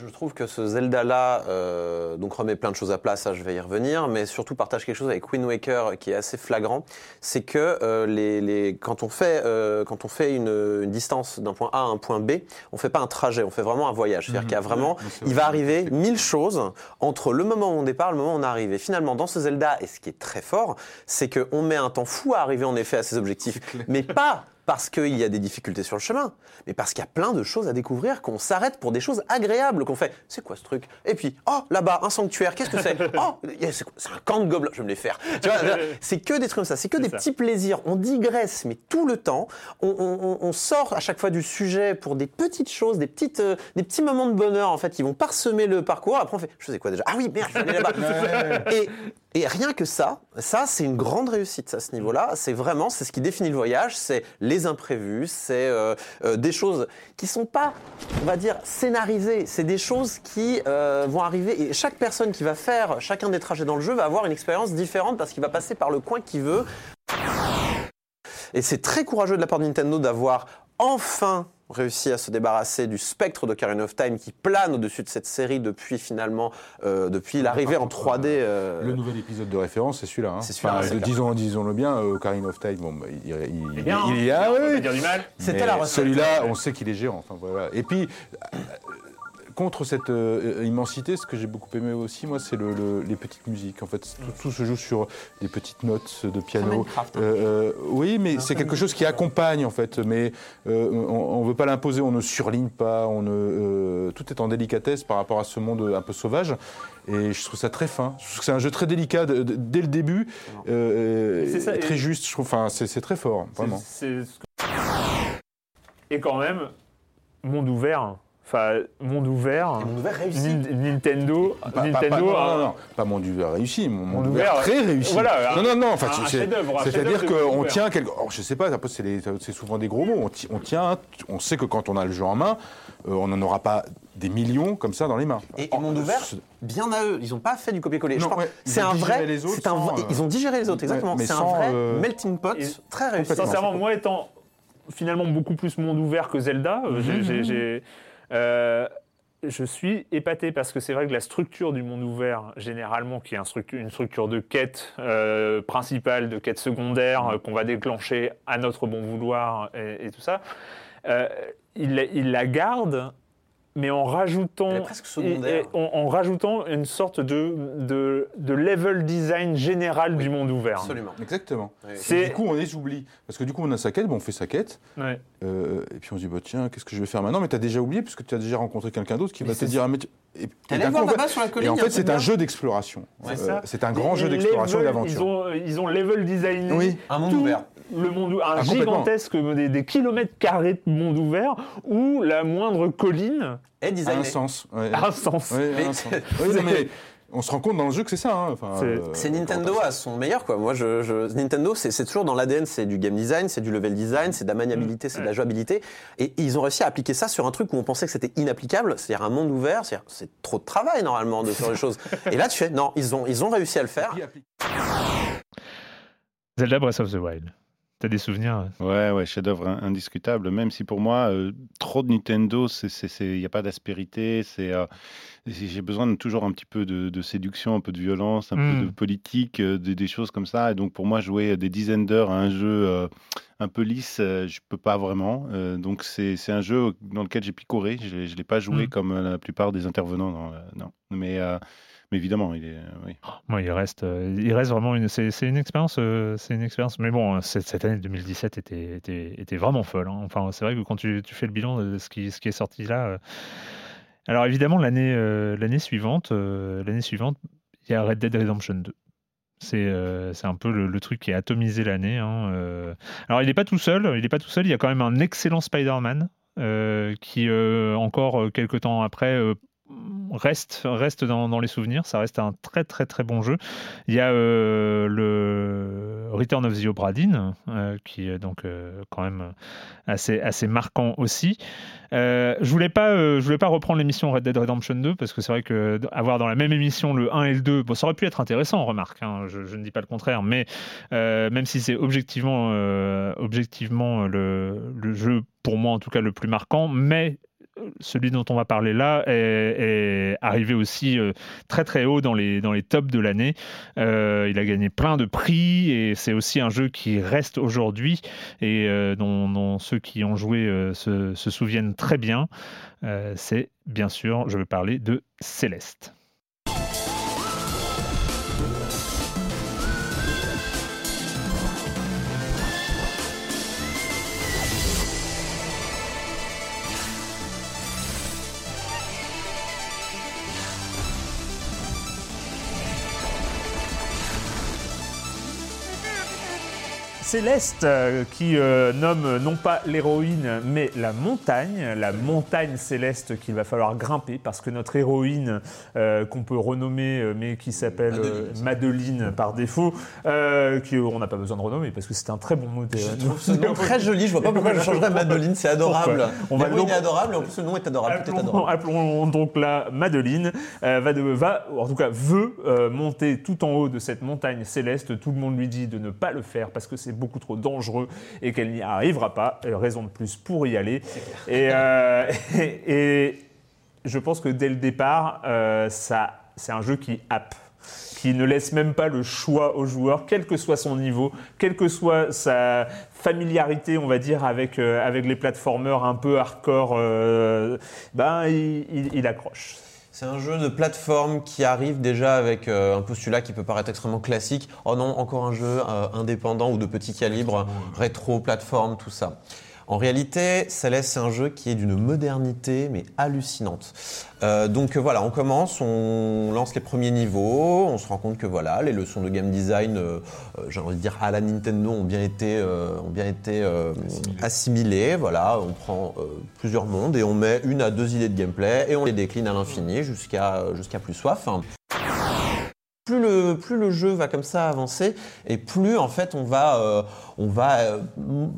Je trouve que ce Zelda-là euh, donc remet plein de choses à plat, ça je vais y revenir, mais surtout partage quelque chose avec Wind Waker qui est assez flagrant, c'est que euh, les, les, quand on fait, euh, quand on fait une, une distance d'un point A à un point B, on fait pas un trajet, on fait vraiment un voyage. C'est-à-dire mhm. qu'il y a vraiment, il va arriver mille choses entre le moment où on départ et le moment où on arrive. Et finalement, dans ce Zelda, et ce qui est très fort, c'est qu'on met un temps fou à arriver en effet à ses objectifs, mais pas parce qu'il y a des difficultés sur le chemin, mais parce qu'il y a plein de choses à découvrir, qu'on s'arrête pour des choses agréables, qu'on fait. C'est quoi ce truc? Et puis, oh, là-bas, un sanctuaire, qu'est-ce que c'est? Oh, c'est un camp de gobelins, je vais me les faire. C'est que des trucs comme ça, c'est que des petits plaisirs. On digresse, mais tout le temps. On, sort à chaque fois du sujet pour des petites choses, des, petites, euh, des petits moments de bonheur, en fait, qui vont parsemer le parcours. Après, on fait, je sais quoi déjà? Ah oui, merde, je vais aller là-bas. et, et rien que ça, ça, c'est une grande réussite à ce niveau-là. C'est vraiment, c'est ce qui définit le voyage, c'est les imprévus, c'est euh, euh, des choses qui sont pas, on va dire, scénarisées. C'est des choses qui euh, vont arriver et chaque personne qui va faire chacun des trajets dans le jeu va avoir une expérience différente parce qu'il va passer par le coin qu'il veut. Et c'est très courageux de la part de Nintendo d'avoir enfin réussi à se débarrasser du spectre d'Ocarina of Time qui plane au-dessus de cette série depuis finalement, euh, depuis l'arrivée en 3D. Euh, le nouvel épisode de référence, c'est celui-là. Hein. C'est celui-là. disons, disons-le bien, euh, Ocarina of Time, bon, bah, il, il, bien, il, oui. dire du mal. C'était la Celui-là, on sait qu'il est géant. Enfin, voilà. Et puis, contre cette euh, immensité, ce que j'ai beaucoup aimé aussi, moi, c'est le, les petites musiques. En fait, tout, se joue sur des petites notes de piano. Hein. Euh, euh, oui, mais c'est quelque chose qui accompagne, en fait. Mais on ne veut pas l'imposer, on ne surligne pas, on ne, tout est en délicatesse par rapport à ce monde un peu sauvage. Et je trouve ça très fin. Je trouve que c'est un jeu très délicat dès le début, ça, très juste. Je trouve, enfin, c'est très fort, vraiment. Et quand même, monde ouvert. Enfin, monde ouvert. monde ouvert réussi. Nintendo. Pas, Nintendo. Pas, non, non, non, pas monde ouvert réussi, monde, monde ouvert, très réussi. Voilà, non, non, non. Enfin, c'est-à-dire qu'on tient quelque. Oh, je sais pas. C'est souvent des gros mots. On, tient. On sait que quand on a le jeu en main, euh, on n'en aura pas des millions comme ça dans les mains. Et, oh, monde ouvert, bien à eux. Ils n'ont pas fait du copier-coller. c'est un vrai. Les autres un, Ils ont digéré les autres, exactement. C'est un vrai euh, melting pot très réussi. Sincèrement, moi étant finalement beaucoup plus monde ouvert que Zelda, euh, j'ai euh, je suis épaté parce que c'est vrai que la structure du monde ouvert, généralement, qui est une structure de quête euh, principale, de quête secondaire, euh, qu'on va déclencher à notre bon vouloir et, tout ça, il, la garde mais en rajoutant, en, rajoutant une sorte de, de, de, level design général du monde ouvert. Absolument. Exactement. Du coup, on les oublie. Parce que du coup, on a sa quête, bon, on fait sa quête. Euh, et puis on se dit, bah, tiens, qu'est-ce que je vais faire maintenant? Mais tu as déjà oublié, puisque tu as déjà rencontré quelqu'un d'autre qui va te dire, ah, mais et, voir sur la colline, et en fait, c'est un jeu d'exploration. C'est un grand jeu d'exploration et d'aventure. Ils ont, ils ont level designé oui. un monde ouvert le monde, un ah, gigantesque, des, kilomètres carrés de monde ouvert où la moindre colline est designée. un sens. un sens. on se rend compte dans le jeu que c'est ça. Hein. c'est euh, Nintendo à son meilleur. Quoi. Moi, je, Nintendo, c'est toujours dans l'ADN, c'est du game design, c'est du level design, c'est de la maniabilité, c'est de la jouabilité. Et ils ont réussi à appliquer ça sur un truc où on pensait que c'était inapplicable, c'est-à-dire un monde ouvert. C'est trop de travail normalement de faire les choses. Et là, tu fais, non, ils ont, ils ont réussi à le faire. Zelda Breath of the Wild des souvenirs Ouais, ouais, chef-d'œuvre indiscutable. Même si pour moi, euh, trop de Nintendo, il n'y a pas d'aspérité. C'est, euh, j'ai besoin de toujours un petit peu de, séduction, un peu de violence, un peu de hmm. politique, euh, des choses comme ça. Et donc pour moi, jouer des dizaines d'heures à un jeu un peu lisse, je peux pas vraiment. donc c'est, un jeu dans lequel j'ai picoré. Je ne l'ai pas joué hmm. comme la plupart des intervenants. Non. Mais évidemment, il est. Oui. Moi, il reste, euh, il reste vraiment une. C'est, une expérience, euh, c'est une expérience. Mais bon, cette, cette année 2017 était, était, était vraiment folle. Hein. Enfin, c'est vrai que quand tu, fais le bilan de ce qui, ce qui est sorti là. Euh, alors évidemment, l'année, l'année suivante, l'année suivante, il y a Red Dead Redemption 2. C'est, c'est un peu le, truc qui a atomisé l'année. Hein, alors, il n'est pas tout seul. Il n'est pas tout seul. Il y a quand même un excellent Spider-Man. qui encore quelques temps après reste, reste dans, les souvenirs. Ça reste un très très très bon jeu. Il y a euh, le Return of the Obra euh, qui est donc euh, quand même assez, assez marquant aussi. je voulais pas, je voulais pas reprendre l'émission Red Dead Redemption 2 parce que c'est vrai que avoir dans la même émission le 1 et le 2, bon, ça aurait pu être intéressant, remarque. Hein, je, ne dis pas le contraire, mais même si c'est objectivement, objectivement le, le jeu pour moi en tout cas le plus marquant, mais celui dont on va parler là est, arrivé aussi euh, très très haut dans les, tops de l'année. Euh, il a gagné plein de prix et c'est aussi un jeu qui reste aujourd'hui et euh, dont, ceux qui ont joué se, souviennent très bien. c'est bien sûr, je veux parler de Céleste. Céleste euh, qui euh, nomme non pas l'héroïne mais la montagne, la montagne céleste qu'il va falloir grimper parce que notre héroïne euh, qu'on peut renommer mais qui s'appelle euh, Madeline, par défaut, qui on n'a pas besoin de renommer parce que c'est un très bon mot. Je trouve ce nom très joli, je vois pas pourquoi je changerais Madeline, c'est adorable. On va donc- est adorable, en plus le nom est adorable, tout est Appelons, adorable. appelons donc la Madeline, va, de- va, en tout cas veut monter tout en haut de cette montagne céleste. Tout le monde lui dit de ne pas le faire parce que c'est beaucoup trop dangereux et qu'elle n'y arrivera pas. Raison de plus pour y aller. Et, euh, et, et je pense que dès le départ, euh, ça, c'est un jeu qui happe qui ne laisse même pas le choix au joueur, quel que soit son niveau, quelle que soit sa familiarité, on va dire, avec, euh, avec les plateformeurs un peu hardcore, euh, ben, il, il- il accroche. C'est un jeu de plateforme qui arrive déjà avec euh, un postulat qui peut paraître extrêmement classique. Oh non, encore un jeu euh, indépendant ou de petit calibre, rétro, plateforme, tout ça. En réalité, Céleste, c'est un jeu qui est d'une modernité, mais hallucinante. Euh, donc euh, voilà, on commence, on lance les premiers niveaux, on se rend compte que voilà, les leçons de game design, euh, euh, j'ai envie de dire à la Nintendo, ont bien été, euh, ont bien été euh, assimilées. Voilà, on prend euh, plusieurs mondes et on met une à deux idées de gameplay et on les décline à l'infini jusqu'à jusqu'à plus soif. Plus le, plus le jeu va comme ça avancer et plus en fait on va, euh, on va euh,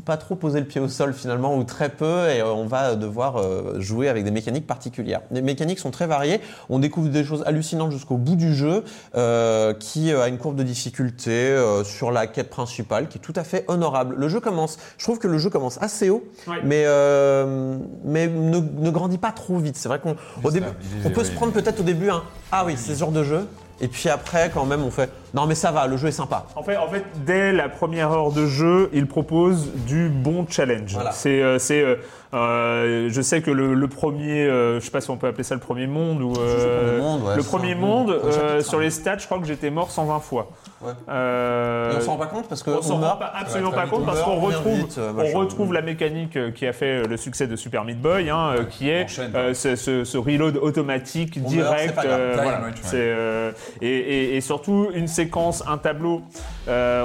pas trop poser le pied au sol finalement ou très peu et euh, on va devoir euh, jouer avec des mécaniques particulières. Les mécaniques sont très variées, on découvre des choses hallucinantes jusqu'au bout du jeu euh, qui euh, a une courbe de difficulté euh, sur la quête principale qui est tout à fait honorable. Le jeu commence, je trouve que le jeu commence assez haut Ouais. mais, euh, mais ne, ne grandit pas trop vite. C'est vrai qu'on au début, on peut se prendre peut-être au début un ah oui c'est ce genre de jeu et puis après quand même on fait non mais ça va le jeu est sympa. En fait, en fait, dès la première heure de jeu, il propose du bon challenge. Voilà. C'est, euh, c'est, euh, euh, je sais que le, le premier, euh, je sais pas si on peut appeler ça le premier monde ou euh, premier monde, ouais, le premier monde. euh, sur hein. les stats, je crois que j'étais mort 120 fois. Ouais. Euh, Et on s'en rend pas compte parce que on on s'en rend pas absolument Ouais, pas compte parce on qu'on retrouve, vite, euh, on retrouve la mécanique qui a fait le succès de Super Meat Boy, hein, qui est euh, ce, ce- ce reload automatique On meurt, c'est direct. pas grave. euh, Dynamite, voilà. ouais. C'est, euh, et, et- et surtout une séquence, un tableau. euh,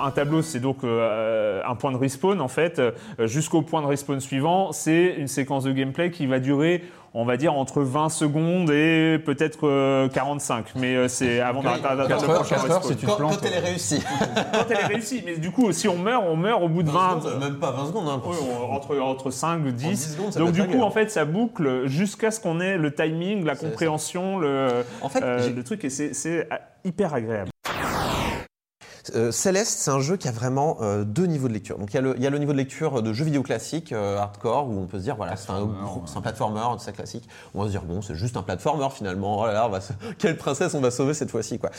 un tableau, c'est donc euh, un point de respawn en fait. euh, Jusqu'au point de respawn suivant, c'est une séquence de gameplay qui va durer. On va dire entre 20 secondes et peut-être euh, 45, mais euh, c'est avant d'arrêter d'atteindre le prochain si tu te plantes. quand elle est réussie. Quand elle est réussie, mais du coup, si on meurt, on meurt au bout de 20, secondes, même pas 20 secondes. Hein. oui, on- entre, entre 5, 10. 10 secondes, ça Donc du coup, en fait, ça boucle jusqu'à ce qu'on ait le timing, la compréhension, le, En fait, euh, le truc, et c'est- euh, hyper agréable. Euh, Céleste, c'est un jeu qui a vraiment euh, deux niveaux de lecture. Donc il y, a le, il y a le niveau de lecture de jeux vidéo classiques, euh, hardcore, où on peut se dire, voilà, c'est un, platformer, c'est classique. On va se dire, bon, c'est juste un platformer finalement. Oh là là, on va se- quelle princesse on va sauver cette fois-ci, quoi.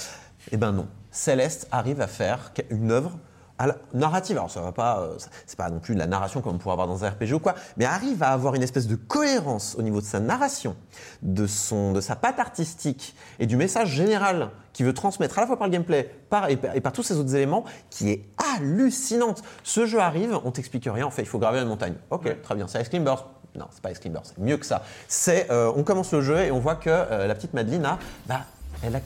Eh ben non. Céleste arrive à faire une œuvre à la- narrative. Alors ça va pas, euh, c'est pas non plus de la narration comme on pourrait avoir dans un RPG ou quoi, mais arrive à avoir une espèce de cohérence au niveau de sa narration, de son, de sa patte artistique et du message général qu'il veut transmettre à la fois par le gameplay par, et, par, et par tous ces autres éléments, qui est hallucinante. Ce jeu arrive, on t'explique rien, en fait, il faut graver une montagne. Ok, très bien, c'est Ice Climbers. Non, c'est pas Ice Climbers, c'est mieux que ça. C'est, euh, on commence le jeu et on voit que euh, la petite Madeleine a, bah, elle a,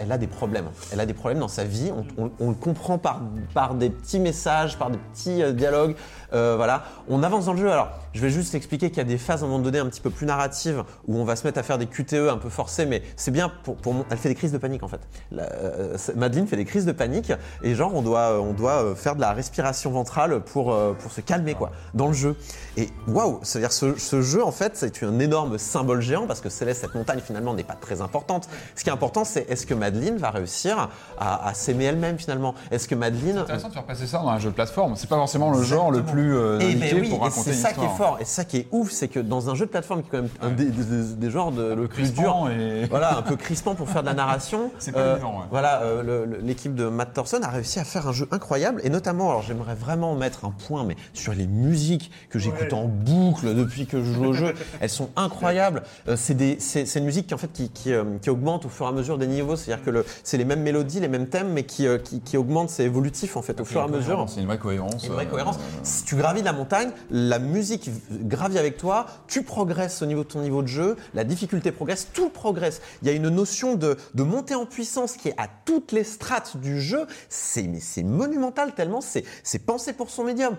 elle, a des problèmes. Elle a des problèmes dans sa vie. On, le comprend par, par des petits messages, par des petits euh, dialogues. Euh, voilà. On avance dans le jeu. Alors, je vais juste expliquer qu'il y a des phases à un moment donné un petit peu plus narratives où on va se mettre à faire des QTE un peu forcés, mais c'est bien pour, pour mon- Elle fait des crises de panique en fait. La- euh, Madeleine fait des crises de panique et genre on doit, on doit euh, faire de la respiration ventrale pour, euh, pour se calmer quoi dans le jeu. Et waouh, c'est-à-dire ce, ce jeu en fait c'est un énorme symbole géant parce que Céleste, cette montagne finalement n'est pas très importante. Ce qui est important c'est est-ce que Madeleine va réussir à, à s'aimer elle-même finalement? Est-ce que Madeleine C'est intéressant de faire passer ça dans un jeu de plateforme. C'est pas forcément le genre le plus euh, Eh ben oui, pour et raconter c'est ça qui est fort. Et ça qui est ouf, c'est que dans un jeu de plateforme qui est quand même un des, des- des genres de, le plus dur, et- voilà, un peu crispant pour faire de la narration. C'est pas euh, évident, ouais. Voilà, euh, le- le- l'équipe de Matt Thorson a réussi à faire un jeu incroyable. Et notamment, alors j'aimerais vraiment mettre un point, mais sur les musiques que j'écoute en boucle depuis que je joue au jeu, elles sont incroyables. Euh, c'est des, c'est, c'est une musique qui en fait qui, qui, qui augmente au, fur et à mesure des niveaux. C'est-à-dire que c'est les mêmes mélodies, les mêmes thèmes, mais qui, qui, qui augmentent, c'est évolutif en fait au fur et à mesure. C'est une vraie cohérence. Une vraie cohérence. Tu gravis la montagne, la musique gravit avec toi, tu progresses au niveau de ton niveau de jeu, la difficulté progresse, tout progresse. Il y a une notion de, de montée en puissance qui est à toutes les strates du jeu. C'est monumental tellement c'est pensé pour son médium.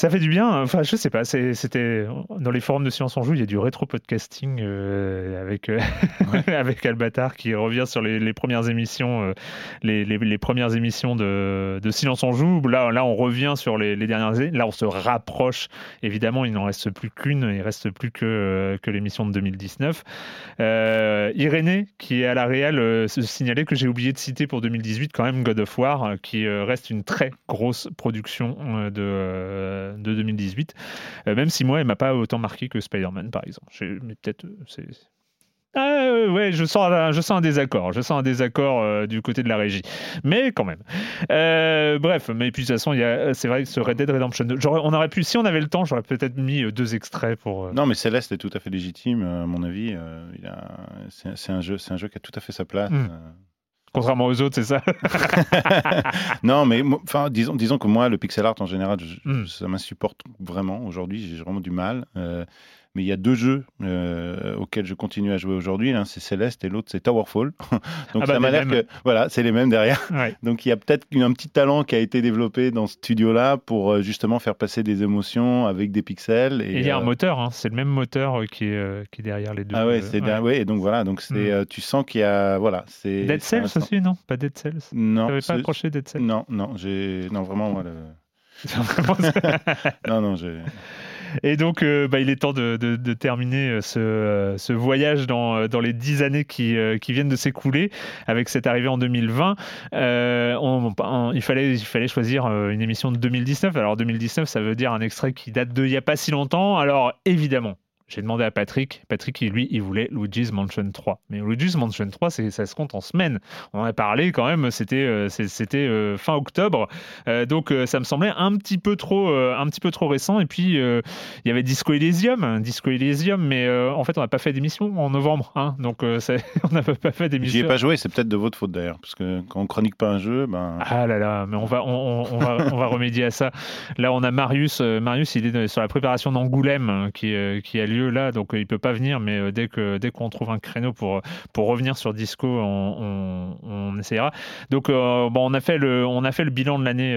Ça fait du bien. Enfin, je sais pas. C'était dans les forums de Science en Joue, il y a du rétro podcasting euh, avec euh, avec Albatar qui revient sur les, premières émissions, euh, les, les, premières émissions de, de, Silence en Joue. Là, là, on revient sur les, dernières années. Là, on se rapproche. Évidemment, il n'en reste plus qu'une. Il reste plus que que l'émission de 2019. Irénée, qui est à la réelle, se signalait que j'ai oublié de citer pour 2018 quand même God of War, qui reste une très grosse production de de 2018. Euh, même si moi, elle m'a pas autant marqué que Spider-Man, par exemple. Mais peut-être. Euh. Ah, ouais, je sens, un, je sens un désaccord. Je sens un désaccord euh, du côté de la régie. Mais quand même. bref, mais puis de toute façon, c'est vrai que ce Red Dead Redemption 2, on aurait pu, si on avait le temps, j'aurais peut-être mis deux extraits pour. Non, mais Céleste est tout à fait légitime, à mon avis. c'est, un jeu, un jeu qui a tout à fait sa place. Hmm. Contrairement aux autres, c'est ça Non, mais enfin, disons, disons que moi, le pixel art en général, hmm. ça m'insupporte vraiment aujourd'hui. J'ai vraiment du mal. Euh, mais il y a deux jeux euh, auxquels je continue à jouer aujourd'hui. L'un, c'est Céleste et l'autre, c'est Towerfall. Donc, ah ça bah, m'a l'air que. Voilà, c'est les mêmes derrière. Donc, il y a peut-être un petit talent qui a été développé dans ce studio-là pour euh, justement faire passer des émotions avec des pixels. Et, il y a un euh, moteur, hein. c'est le même moteur qui est, qui est derrière les deux. Ah ouais, c'est ouais. et donc voilà, donc c'est, mm. tu sens qu'il y a. Voilà, c'est. Dead Cells aussi, non? Pas Dead Cells? Non. Tu n'avais pas accroché Dead Cells? Non, non, j'ai. Non, vraiment, moi, le... non, non, j'ai. Et donc, euh, bah, il est temps de, terminer euh, euh, ce, voyage dans, les dix années qui, viennent de s'écouler avec cette arrivée en 2020. il, fallait, il fallait choisir une émission de 2019. Alors, 2019, ça veut dire un extrait qui date de il n'y a pas si longtemps. Alors, évidemment, j'ai demandé à Patrick. Patrick, lui, il voulait Luigi's Mansion 3. Mais Luigi's Mansion 3, ça se compte en semaines. On en a parlé quand même, c'était euh, c'était euh, fin octobre. Euh, donc ça me semblait un petit peu trop, un petit peu trop récent. Et puis, il y avait Disco Elysium. Disco Elysium, mais en fait, on n'a pas fait d'émission en novembre. Hein, donc, on n'a pas fait d'émission. J'y ai pas joué, c'est peut-être de votre faute d'ailleurs. Parce que quand on chronique pas un jeu, ben. Ah là là, mais on va, on, on, va, on va remédier à ça. Là, on a Marius. Marius, il est sur la préparation d'Angoulême hein, qui, qui a lieu là, donc euh, il peut pas venir, mais euh, dès que dès qu'on trouve un créneau pour pour revenir sur Disco, on, on, essayera. Donc euh, bon, on a fait le on a fait le bilan de l'année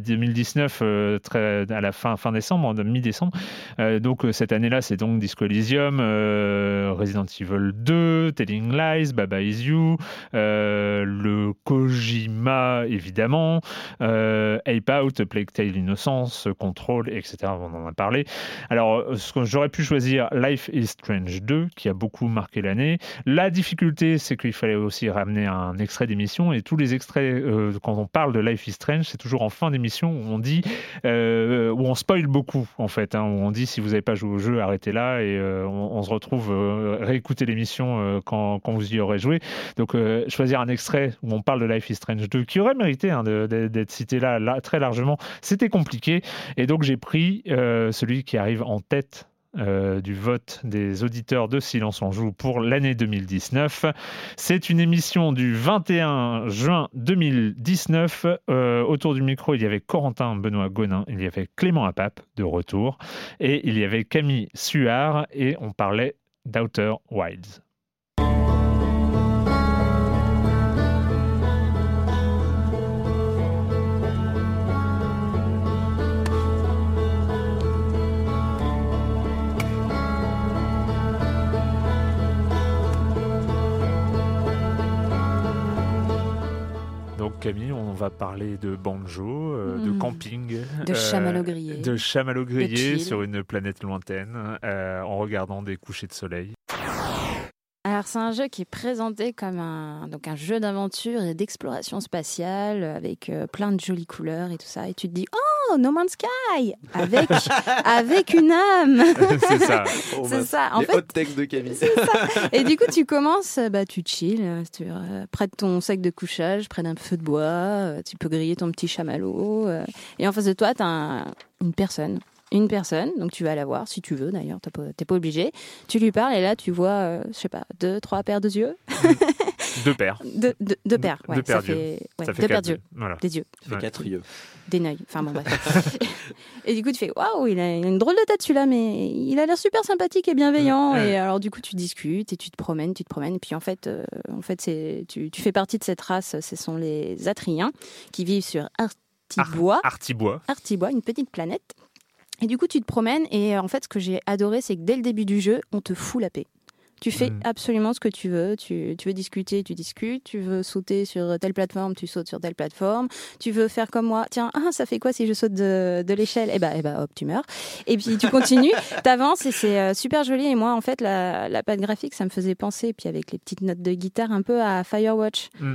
2019 très à la fin fin décembre, mi-décembre. donc cette année-là, c'est donc Disco Elysium, Resident Evil 2, Telling Lies, Baba Is You, le Kojima évidemment, Ape Out, Plague Tale Innocence, Control, etc. On en a parlé. Alors, ce que j'aurais pu choisir Life is Strange 2, qui a beaucoup marqué l'année. La difficulté, c'est qu'il fallait aussi ramener un extrait d'émission, et tous les extraits, euh, quand on parle de Life is Strange, c'est toujours en fin d'émission où on dit, euh, où on spoil beaucoup, en fait, hein, où on dit si vous n'avez pas joué au jeu, arrêtez là, et euh, on, se retrouve, réécouter l'émission quand, quand, vous y aurez joué. Donc, choisir un extrait où on parle de Life is Strange 2, qui aurait mérité hein, d'être cité là, là, très largement, c'était compliqué, et donc j'ai pris celui qui arrive en tête euh, du vote des auditeurs de Silence en Joue pour l'année 2019. C'est une émission du 21 juin 2019. Euh, autour du micro, il y avait Corentin Benoît Gonin, il y avait Clément Apap de retour, et il y avait Camille Suard, et on parlait d'Outer Wilds. Camille, on va parler de banjo, euh, de hmm. camping, de chamallow grillé, de chamallow grillé sur une planète lointaine, euh, en regardant des couchers de soleil. Alors c'est un jeu qui est présenté comme un, donc un jeu d'aventure et d'exploration spatiale avec euh, plein de jolies couleurs et tout ça. Et tu te dis, oh, No Man's Sky Avec, avec une âme C'est ça. c'est ça. En Les fait, textes de Camille. Ça. Et du coup, tu commences, bah, tu chill, tu, euh, près de ton sac de couchage, près d'un feu de bois, euh, tu peux griller ton petit chamallow. et en face de toi, tu as une personne une personne, donc tu vas la voir si tu veux d'ailleurs, t'es pas, pas obligé. Tu lui parles et là tu vois, euh, je sais pas, deux, trois paires de yeux. deux paires. Deux, deux, deux paires, ouais. Deux paires ça d'yeux. fait, ouais, Ça fait deux paires quatre d'yeux. yeux. Voilà. Des yeux. Ça fait quatre yeux. Des neuils. Enfin bon, bref. et du coup, tu fais waouh, il a, il a une drôle de tête celui-là, mais il a l'air super sympathique et bienveillant. Ouais. Et alors, du coup, tu discutes et tu te promènes, tu te promènes. Et puis en fait, euh, en fait c'est, tu, tu fais partie de cette race, ce sont les Atriens qui vivent sur Artibois. Artibois. Artibois, une petite planète. Et du coup, tu te promènes et euh, en fait, ce que j'ai adoré, c'est que dès le début du jeu, on te fout la paix. Tu fais Mm. absolument ce que tu veux. Tu, tu veux discuter, tu discutes. Tu veux sauter sur telle plateforme, tu sautes sur telle plateforme. Tu veux faire comme moi. Tiens, ah, ça fait quoi si je saute de, de l'échelle? Eh ben, eh ben, hop, tu meurs. Et puis tu continues, t'avances et c'est euh, super joli. Et moi, en fait, la, la patte graphique, ça me faisait penser, puis avec les petites notes de guitare, un peu à Firewatch. Mm.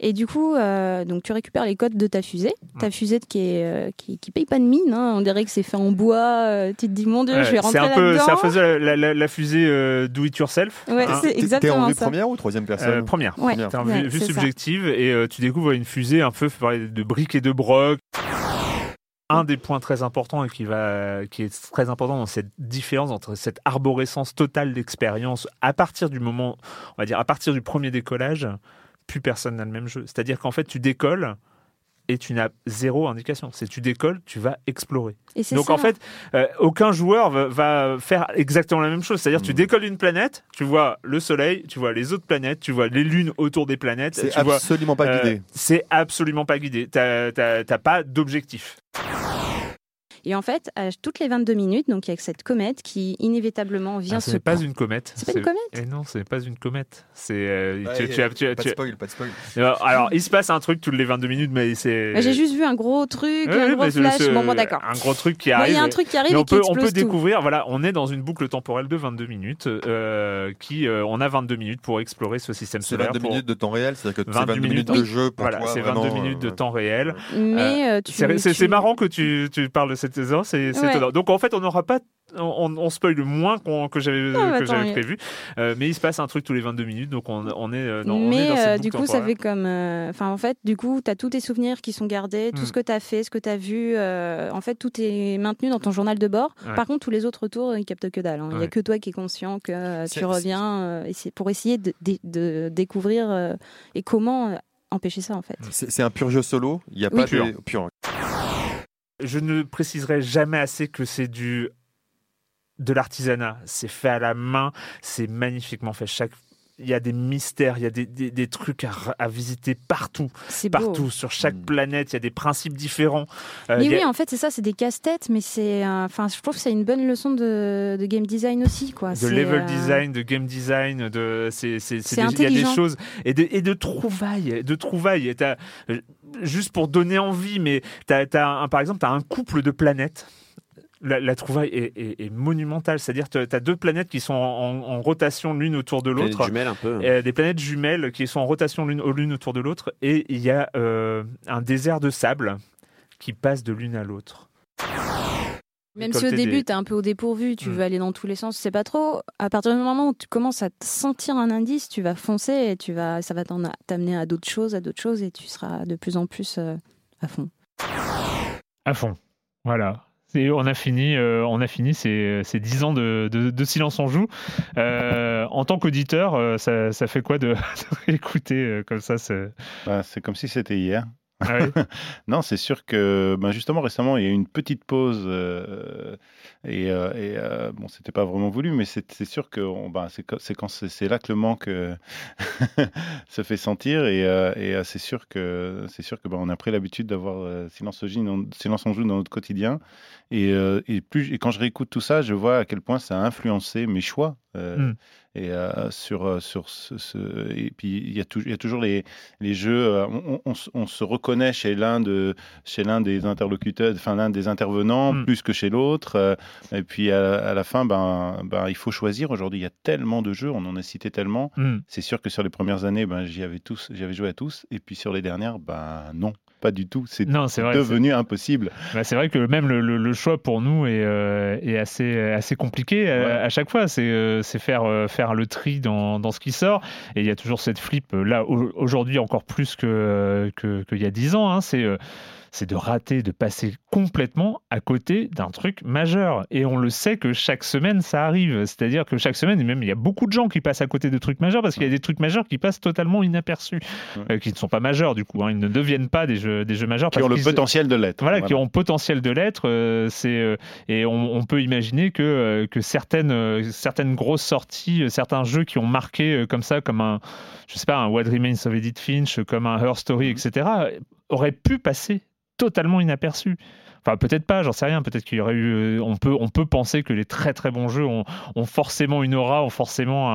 Et du coup, euh, donc tu récupères les codes de ta fusée, ta fusée qui est euh, qui, qui paye pas de mine. hein. On dirait que c'est fait en bois. euh, tu te dis mon dieu, je vais rentrer c'est là-dedans. c'est un peu la, la- la- la fusée euh, do it yourself. Ouais, c'est T'es- exactement T'es en vue ça. première ou troisième personne Euh, première. Ouais, T'es en ouais, vue, c'est ça. subjective et euh, tu découvres une fusée un peu de briques et de broc. Un des points très importants et qui, va, qui est très important dans cette différence entre cette arborescence totale d'expérience à partir du moment, on va dire à partir du premier décollage, plus personne n'a le même jeu. C'est-à-dire qu'en fait tu décolles et tu n'as zéro indication. C'est tu décolles, tu vas explorer. Et c'est Donc ça. en fait, euh, aucun joueur va, va faire exactement la même chose. C'est-à-dire Hmm. tu décolles une planète, tu vois le Soleil, tu vois les autres planètes, tu vois les lunes autour des planètes. C'est absolument pas euh, guidé. c'est absolument pas guidé. T'as t'as- t'as pas d'objectif. Et en fait, à toutes les 22 minutes, donc il y a cette comète qui inévitablement vient Ah, se ce n'est pas une comète. C'est pas une comète? Eh non, ce n'est pas une comète. C'est euh, Ouais, tu- tu as- tu as- pas tu de spoil, pas de spoil. Euh, Alors, il se passe un truc toutes les 22 minutes, mais c'est. Bah, J'ai juste vu un gros truc, Ouais, un gros c'est- flash. c'est Bon, bon, d'accord. Un gros truc qui Bon, il y a arrive. un truc qui arrive mais et on qui peut, on peut tout. découvrir, voilà, on est dans une boucle temporelle de 22 minutes, euh, qui, euh, on a 22 minutes pour explorer ce système C'est solaire. 22 pour- minutes de temps réel, c'est-à-dire que c'est 22 22 minutes de jeu pour voilà, c'est 22 vraiment, minutes de temps réel. Mais, c'est c'est- c'est marrant que tu, tu parles de cette c'est Ouais. étonnant. Donc en fait, on n'aura pas, on, on spoil moins que j'avais bah, prévu, Euh, mais il se passe un truc tous les 22 minutes, donc on, on est, euh, dans, on est Mais dans cette euh, du coup, ça fait comme. euh, Enfin, en fait, du coup, tu as tous tes souvenirs qui sont gardés, tout Mm. ce que tu as fait, ce que tu as vu. euh, en fait, tout est maintenu dans ton journal de bord. Ouais. Par contre, tous les autres autour, ils captent que dalle. hein. Il n'y Ouais. a que toi qui es conscient que euh, tu reviens euh, pour essayer de, de- de découvrir euh, et comment euh, empêcher ça, en fait. C'est un pur jeu solo. Il y a Oui. pas Pur. de pur. Je ne préciserai jamais assez que c'est du de l'artisanat. C'est fait à la main, c'est magnifiquement fait. Chaque il y a des mystères, il y a des, des, des trucs à, à visiter partout, C'est beau. partout sur chaque planète. Il y a des principes différents. Euh, Mais a- oui, en fait, c'est ça, c'est des casse-têtes, mais c'est, euh, enfin, je trouve que c'est une bonne leçon de, de game design aussi, quoi. de C'est, level euh, design, de game design, de c'est c'est c'est C'est des- il y a des choses et de et de trouvailles, de trouvailles. Et t'as- euh, juste pour donner envie, mais t'as, t'as un- par exemple, tu as un couple de planètes. La, la trouvaille est, est- est monumentale, c'est-à-dire tu as deux planètes qui sont en, en rotation l'une autour de Planètes l'autre. jumelles, un peu. Euh, des planètes jumelles qui sont en rotation l'une l'une autour de l'autre, et il y a euh, un désert de sable qui passe de l'une à l'autre. Même si au début, des- tu es un peu au dépourvu, tu Mm. veux aller dans tous les sens, tu sais pas trop. À partir du moment où tu commences à te sentir un indice, tu vas foncer et tu vas, ça va t'en- t'amener à d'autres choses, à d'autres choses, et tu seras de plus en plus euh, à fond. À fond. Voilà. Et on a fini, euh, on a fini ces, ces 10 ans de, de- de silence en joue. Euh, en tant qu'auditeur, euh, ça, ça fait quoi de, de euh, comme ça Bah, c'est comme si c'était hier. Ah oui non, c'est sûr que ben justement récemment, il y a eu une petite pause euh, et, euh, et, euh, bon, c'était pas vraiment voulu, mais c'est sûr que on- ben, c'est quand- c'est là que le manque se fait sentir et, et, c'est sûr que c'est sûr que ben, on a pris l'habitude d'avoir silence, en joue dans notre quotidien et, et plus et quand je réécoute tout ça, je vois à quel point ça a influencé mes choix. euh, Mm. Et euh, sur, euh, sur ce, ce- Et puis, il y, a y toujours les, les jeux. euh, on, on se- on se reconnaît chez l'un de, chez l'un des interlocuteurs, enfin, l'un des intervenants, Mm. plus que chez l'autre. et puis, à, à la fin, ben, ben, il faut choisir. Aujourd'hui, il y a tellement de jeux, on en a cité tellement. Mm. C'est sûr que sur les premières années, ben, j'y avais tous, j'y avais joué à tous. Et puis, sur les dernières, ben, non, pas du tout. C'est devenu impossible. Bah, c'est vrai que même le, le- le choix pour nous est, euh, est assez, assez compliqué euh, à chaque fois. C'est euh, faire, euh, faire le tri dans, dans ce qui sort. Et il y a toujours cette flip, là, au- aujourd'hui encore plus que, euh, que- qu'il y a 10 ans. hein. C'est. C'est de rater, de passer complètement à côté d'un truc majeur. Et on le sait que chaque semaine, ça arrive. C'est-à-dire que chaque semaine, et même il y a beaucoup de gens qui passent à côté de trucs majeurs parce qu'il y a des trucs majeurs qui passent totalement inaperçus, euh, qui ne sont pas majeurs du coup. Hein. Ils ne deviennent pas des jeux, des jeux majeurs. Qui ont le potentiel de l'être. Voilà, qui ont potentiel de l'être. Euh, c'est euh, et on, peut imaginer que, que certaines, certaines grosses sorties, certains jeux qui ont marqué comme ça, comme un, je sais pas, un What Remains of Edith Finch, comme un Her Story, etc., auraient pu passer totalement inaperçus. Enfin, peut-être pas, j'en sais rien. Peut-être qu'il y aurait eu. Euh, on peut, on peut penser que les très très bons jeux ont, forcément une aura, ont forcément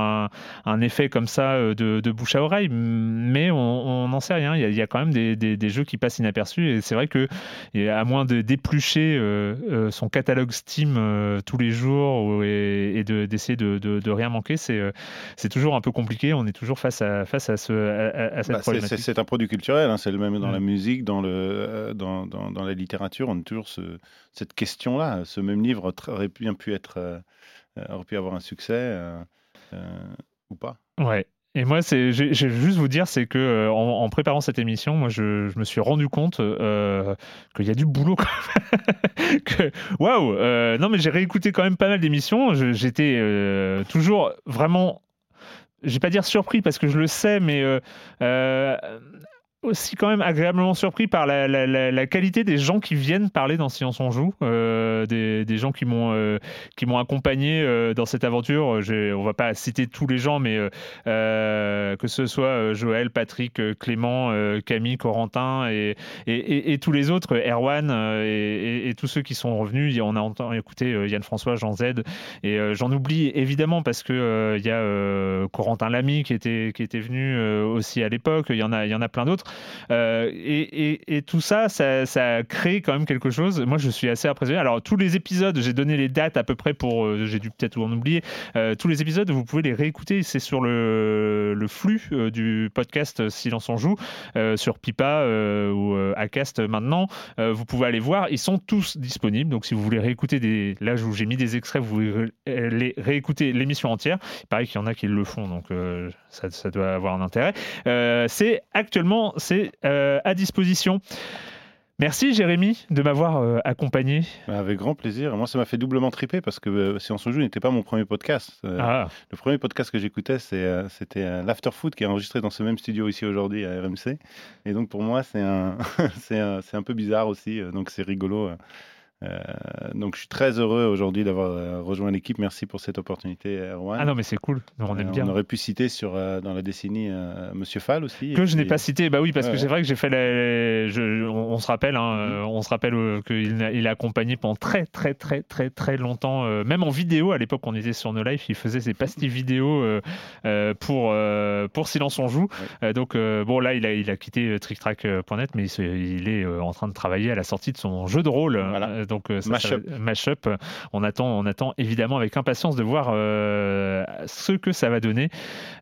un, effet comme ça euh, de, bouche à oreille, mais on n'en sait rien. Il y, a, quand même des, jeux qui passent inaperçus et c'est vrai que à moins de d'éplucher euh, son catalogue Steam tous les jours et, d'essayer de, rien manquer, c'est c'est toujours un peu compliqué. On est toujours face à face à ce à, cette bah, problématique. C'est un produit culturel. Hein. c'est le même dans la musique, dans le dans, dans, dans la littérature. On est toujours cette question-là. Ce même livre aurait bien pu être, euh, euh, aurait pu avoir un succès euh, ou pas. Ouais. Et moi, c'est, je vais juste vous dire, c'est que en, préparant cette émission, moi, je, me suis rendu compte qu'il y a du boulot. Waouh Non, mais j'ai réécouté quand même pas mal d'émissions. J'étais toujours vraiment je vais pas dire surpris parce que je le sais, mais aussi quand même agréablement surpris par la, qualité des gens qui viennent parler dans Silence on joue, euh, des, gens qui m'ont euh, qui m'ont accompagné euh, dans cette aventure. On va pas citer tous les gens, mais que ce soit Joël, Patrick, Clément, Camille, Corentin et, tous les autres, Erwan et, tous ceux qui sont revenus. On a entendu, écouté Yann François, Jean Z, et j'en oublie évidemment parce que il y a Corentin Lamy qui était qui était venu aussi à l'époque. Il y en a il y en a plein d'autres. Euh, et, tout ça, ça, crée quand même quelque chose. Moi, je suis assez impressionné. Alors, tous les épisodes, j'ai donné les dates à peu près pour. Euh, j'ai dû peut-être en oublier. Euh, tous les épisodes, vous pouvez les réécouter. C'est sur le, flux du podcast Silence en joue, sur Pipa ou Acast maintenant. vous pouvez aller voir. Ils sont tous disponibles. Donc, si vous voulez réécouter des. Là, j'ai mis des extraits, vous pouvez réécouter l'émission entière. Il paraît qu'il y en a qui le font, donc ça, doit avoir un intérêt. c'est actuellement c'est euh, à disposition. Merci Jérémy de m'avoir euh, accompagné. Bah, avec grand plaisir. Moi, ça m'a fait doublement triper parce que euh, Si on se joue n'était pas mon premier podcast. Ah. Le premier podcast que j'écoutais, c'était l'Afterfood qui est enregistré dans ce même studio ici aujourd'hui à RMC. Et donc pour moi, c'est un, un, un, peu bizarre aussi. Donc c'est rigolo euh, donc je suis très heureux aujourd'hui d'avoir euh, rejoint l'équipe. Merci pour cette opportunité, Erwan. Ah non, mais c'est cool. On aime euh, bien. On aurait pu citer sur, dans la décennie Monsieur Fall aussi. Que je n'ai pas cité. Bah oui, parce que c'est vrai que j'ai fait. Je, on, se rappelle, hein, on se rappelle qu'il il a accompagné pendant très très très très très longtemps, même en vidéo. À l'époque, on était sur nos lives, il faisait ses pastilles vidéo pour pour Silence on joue. donc bon, là, il a il a quitté TrickTrack.net, mais il, est en train de travailler à la sortie de son jeu de rôle. Voilà donc euh, Mashup. On attend, on attend évidemment avec impatience de voir euh, ce que ça va donner.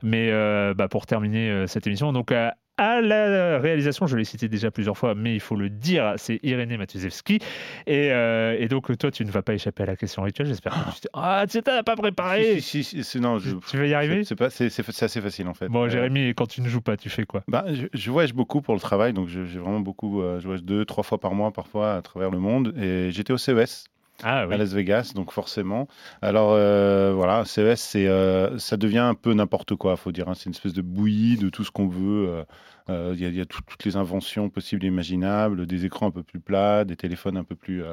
Mais euh, bah, pour terminer cette émission, donc à la réalisation, je l'ai cité déjà plusieurs fois, mais il faut le dire, c'est Irénée Matuzewski. Et, et, donc, toi, tu ne vas pas échapper à la question rituelle, j'espère que tu Ah, tu n'as pas préparé si, si, si, non, je, Tu vas y arriver? C'est assez facile, en fait. Bon, Jérémy, quand tu ne joues pas, tu fais quoi? Bah, je, je, voyage beaucoup pour le travail, donc j'ai vraiment beaucoup, je voyage deux, trois fois par mois, parfois, à travers le monde. Et j'étais au CES. Ah à Las Vegas, donc forcément. Alors euh, voilà, CES, c'est, euh, ça devient un peu n'importe quoi, faut dire. Hein. C'est une espèce de bouillie de tout ce qu'on veut. Euh, il y a, toutes les inventions possibles et imaginables, des écrans un peu plus plats, des téléphones un peu plus.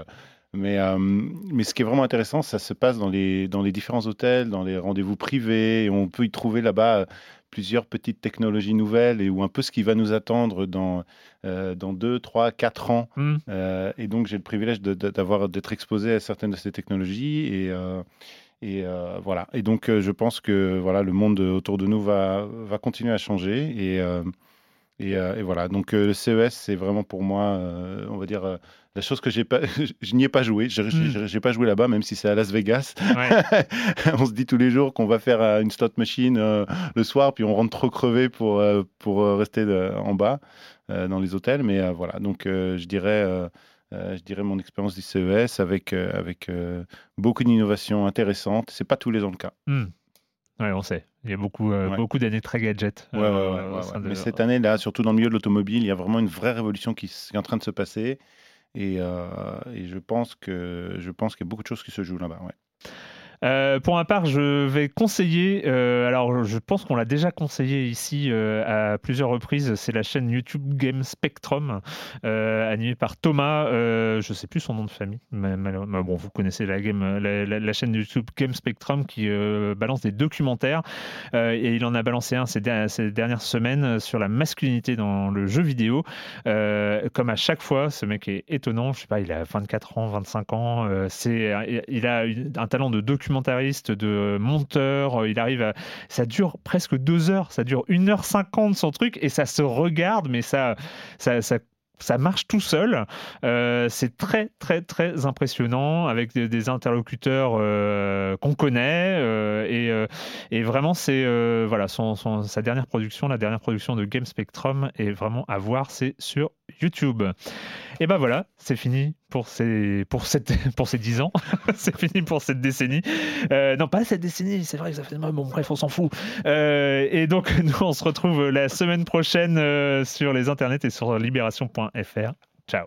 mais, mais ce qui est vraiment intéressant, ça se passe dans les, dans les différents hôtels, dans les rendez-vous privés. Et on peut y trouver là-bas plusieurs petites technologies nouvelles et ou un peu ce qui va nous attendre dans, euh, dans deux, trois, quatre ans. Hmm. Euh, et donc, j'ai le privilège d'avoir d'être exposé à certaines de ces technologies. Et, euh, et voilà. Et donc, je pense que voilà, le monde autour de nous va, va continuer à changer. Et, et, et voilà. Donc, le CES, c'est vraiment pour moi, on va dire la chose que j'ai pas, je n'y ai pas joué. Je n'ai hmm. pas joué là-bas, même si c'est à Las Vegas. on se dit tous les jours qu'on va faire euh, une slot machine euh, le soir, puis on rentre trop crevé pour, euh, pour rester en bas dans les hôtels. Mais voilà, donc je dirais. je dirais mon expérience du CES avec, avec beaucoup d'innovations intéressantes. C'est pas tous les ans le cas. Hmm. Ouais, on sait. Il y a beaucoup, beaucoup d'années très gadget. Ouais, Mais cette année-là, surtout dans le milieu de l'automobile, il y a vraiment une vraie révolution qui est en train de se passer. Et, et je pense que je pense qu'il y a beaucoup de choses qui se jouent là-bas. Euh, pour ma part, je vais conseiller, euh, alors je pense qu'on l'a déjà conseillé ici euh, à plusieurs reprises, c'est la chaîne YouTube Game Spectrum, animée par Thomas, je ne sais plus son nom de famille, mais, bon, vous connaissez la, game, la, chaîne YouTube Game Spectrum qui balance des documentaires, et il en a balancé un ces, dernières semaines sur la masculinité dans le jeu vidéo. comme à chaque fois, ce mec est étonnant, je sais pas, il a 24 ans, 25 ans, c'est, il a un talent de documentaire documentariste, de monteur. Il arrive à. Ça dure presque deux heures. Ça dure 1h50 son truc et ça se regarde, mais ça, ça, ça marche tout seul. Euh, c'est très, très, très impressionnant avec des, interlocuteurs euh, qu'on connaît. Euh, et, et, vraiment, c'est voilà, sa dernière production, la dernière production de Game Spectrum est vraiment à voir. C'est sur YouTube. Et ben voilà, c'est fini pour ces, pour cette, pour ces 10 ans. c'est fini pour cette décennie. Euh, non, pas cette décennie, c'est vrai que ça fait. Bon, bref, on s'en fout. Euh, et donc, nous, on se retrouve la semaine prochaine euh, sur les internets et sur libération.fr. Ciao.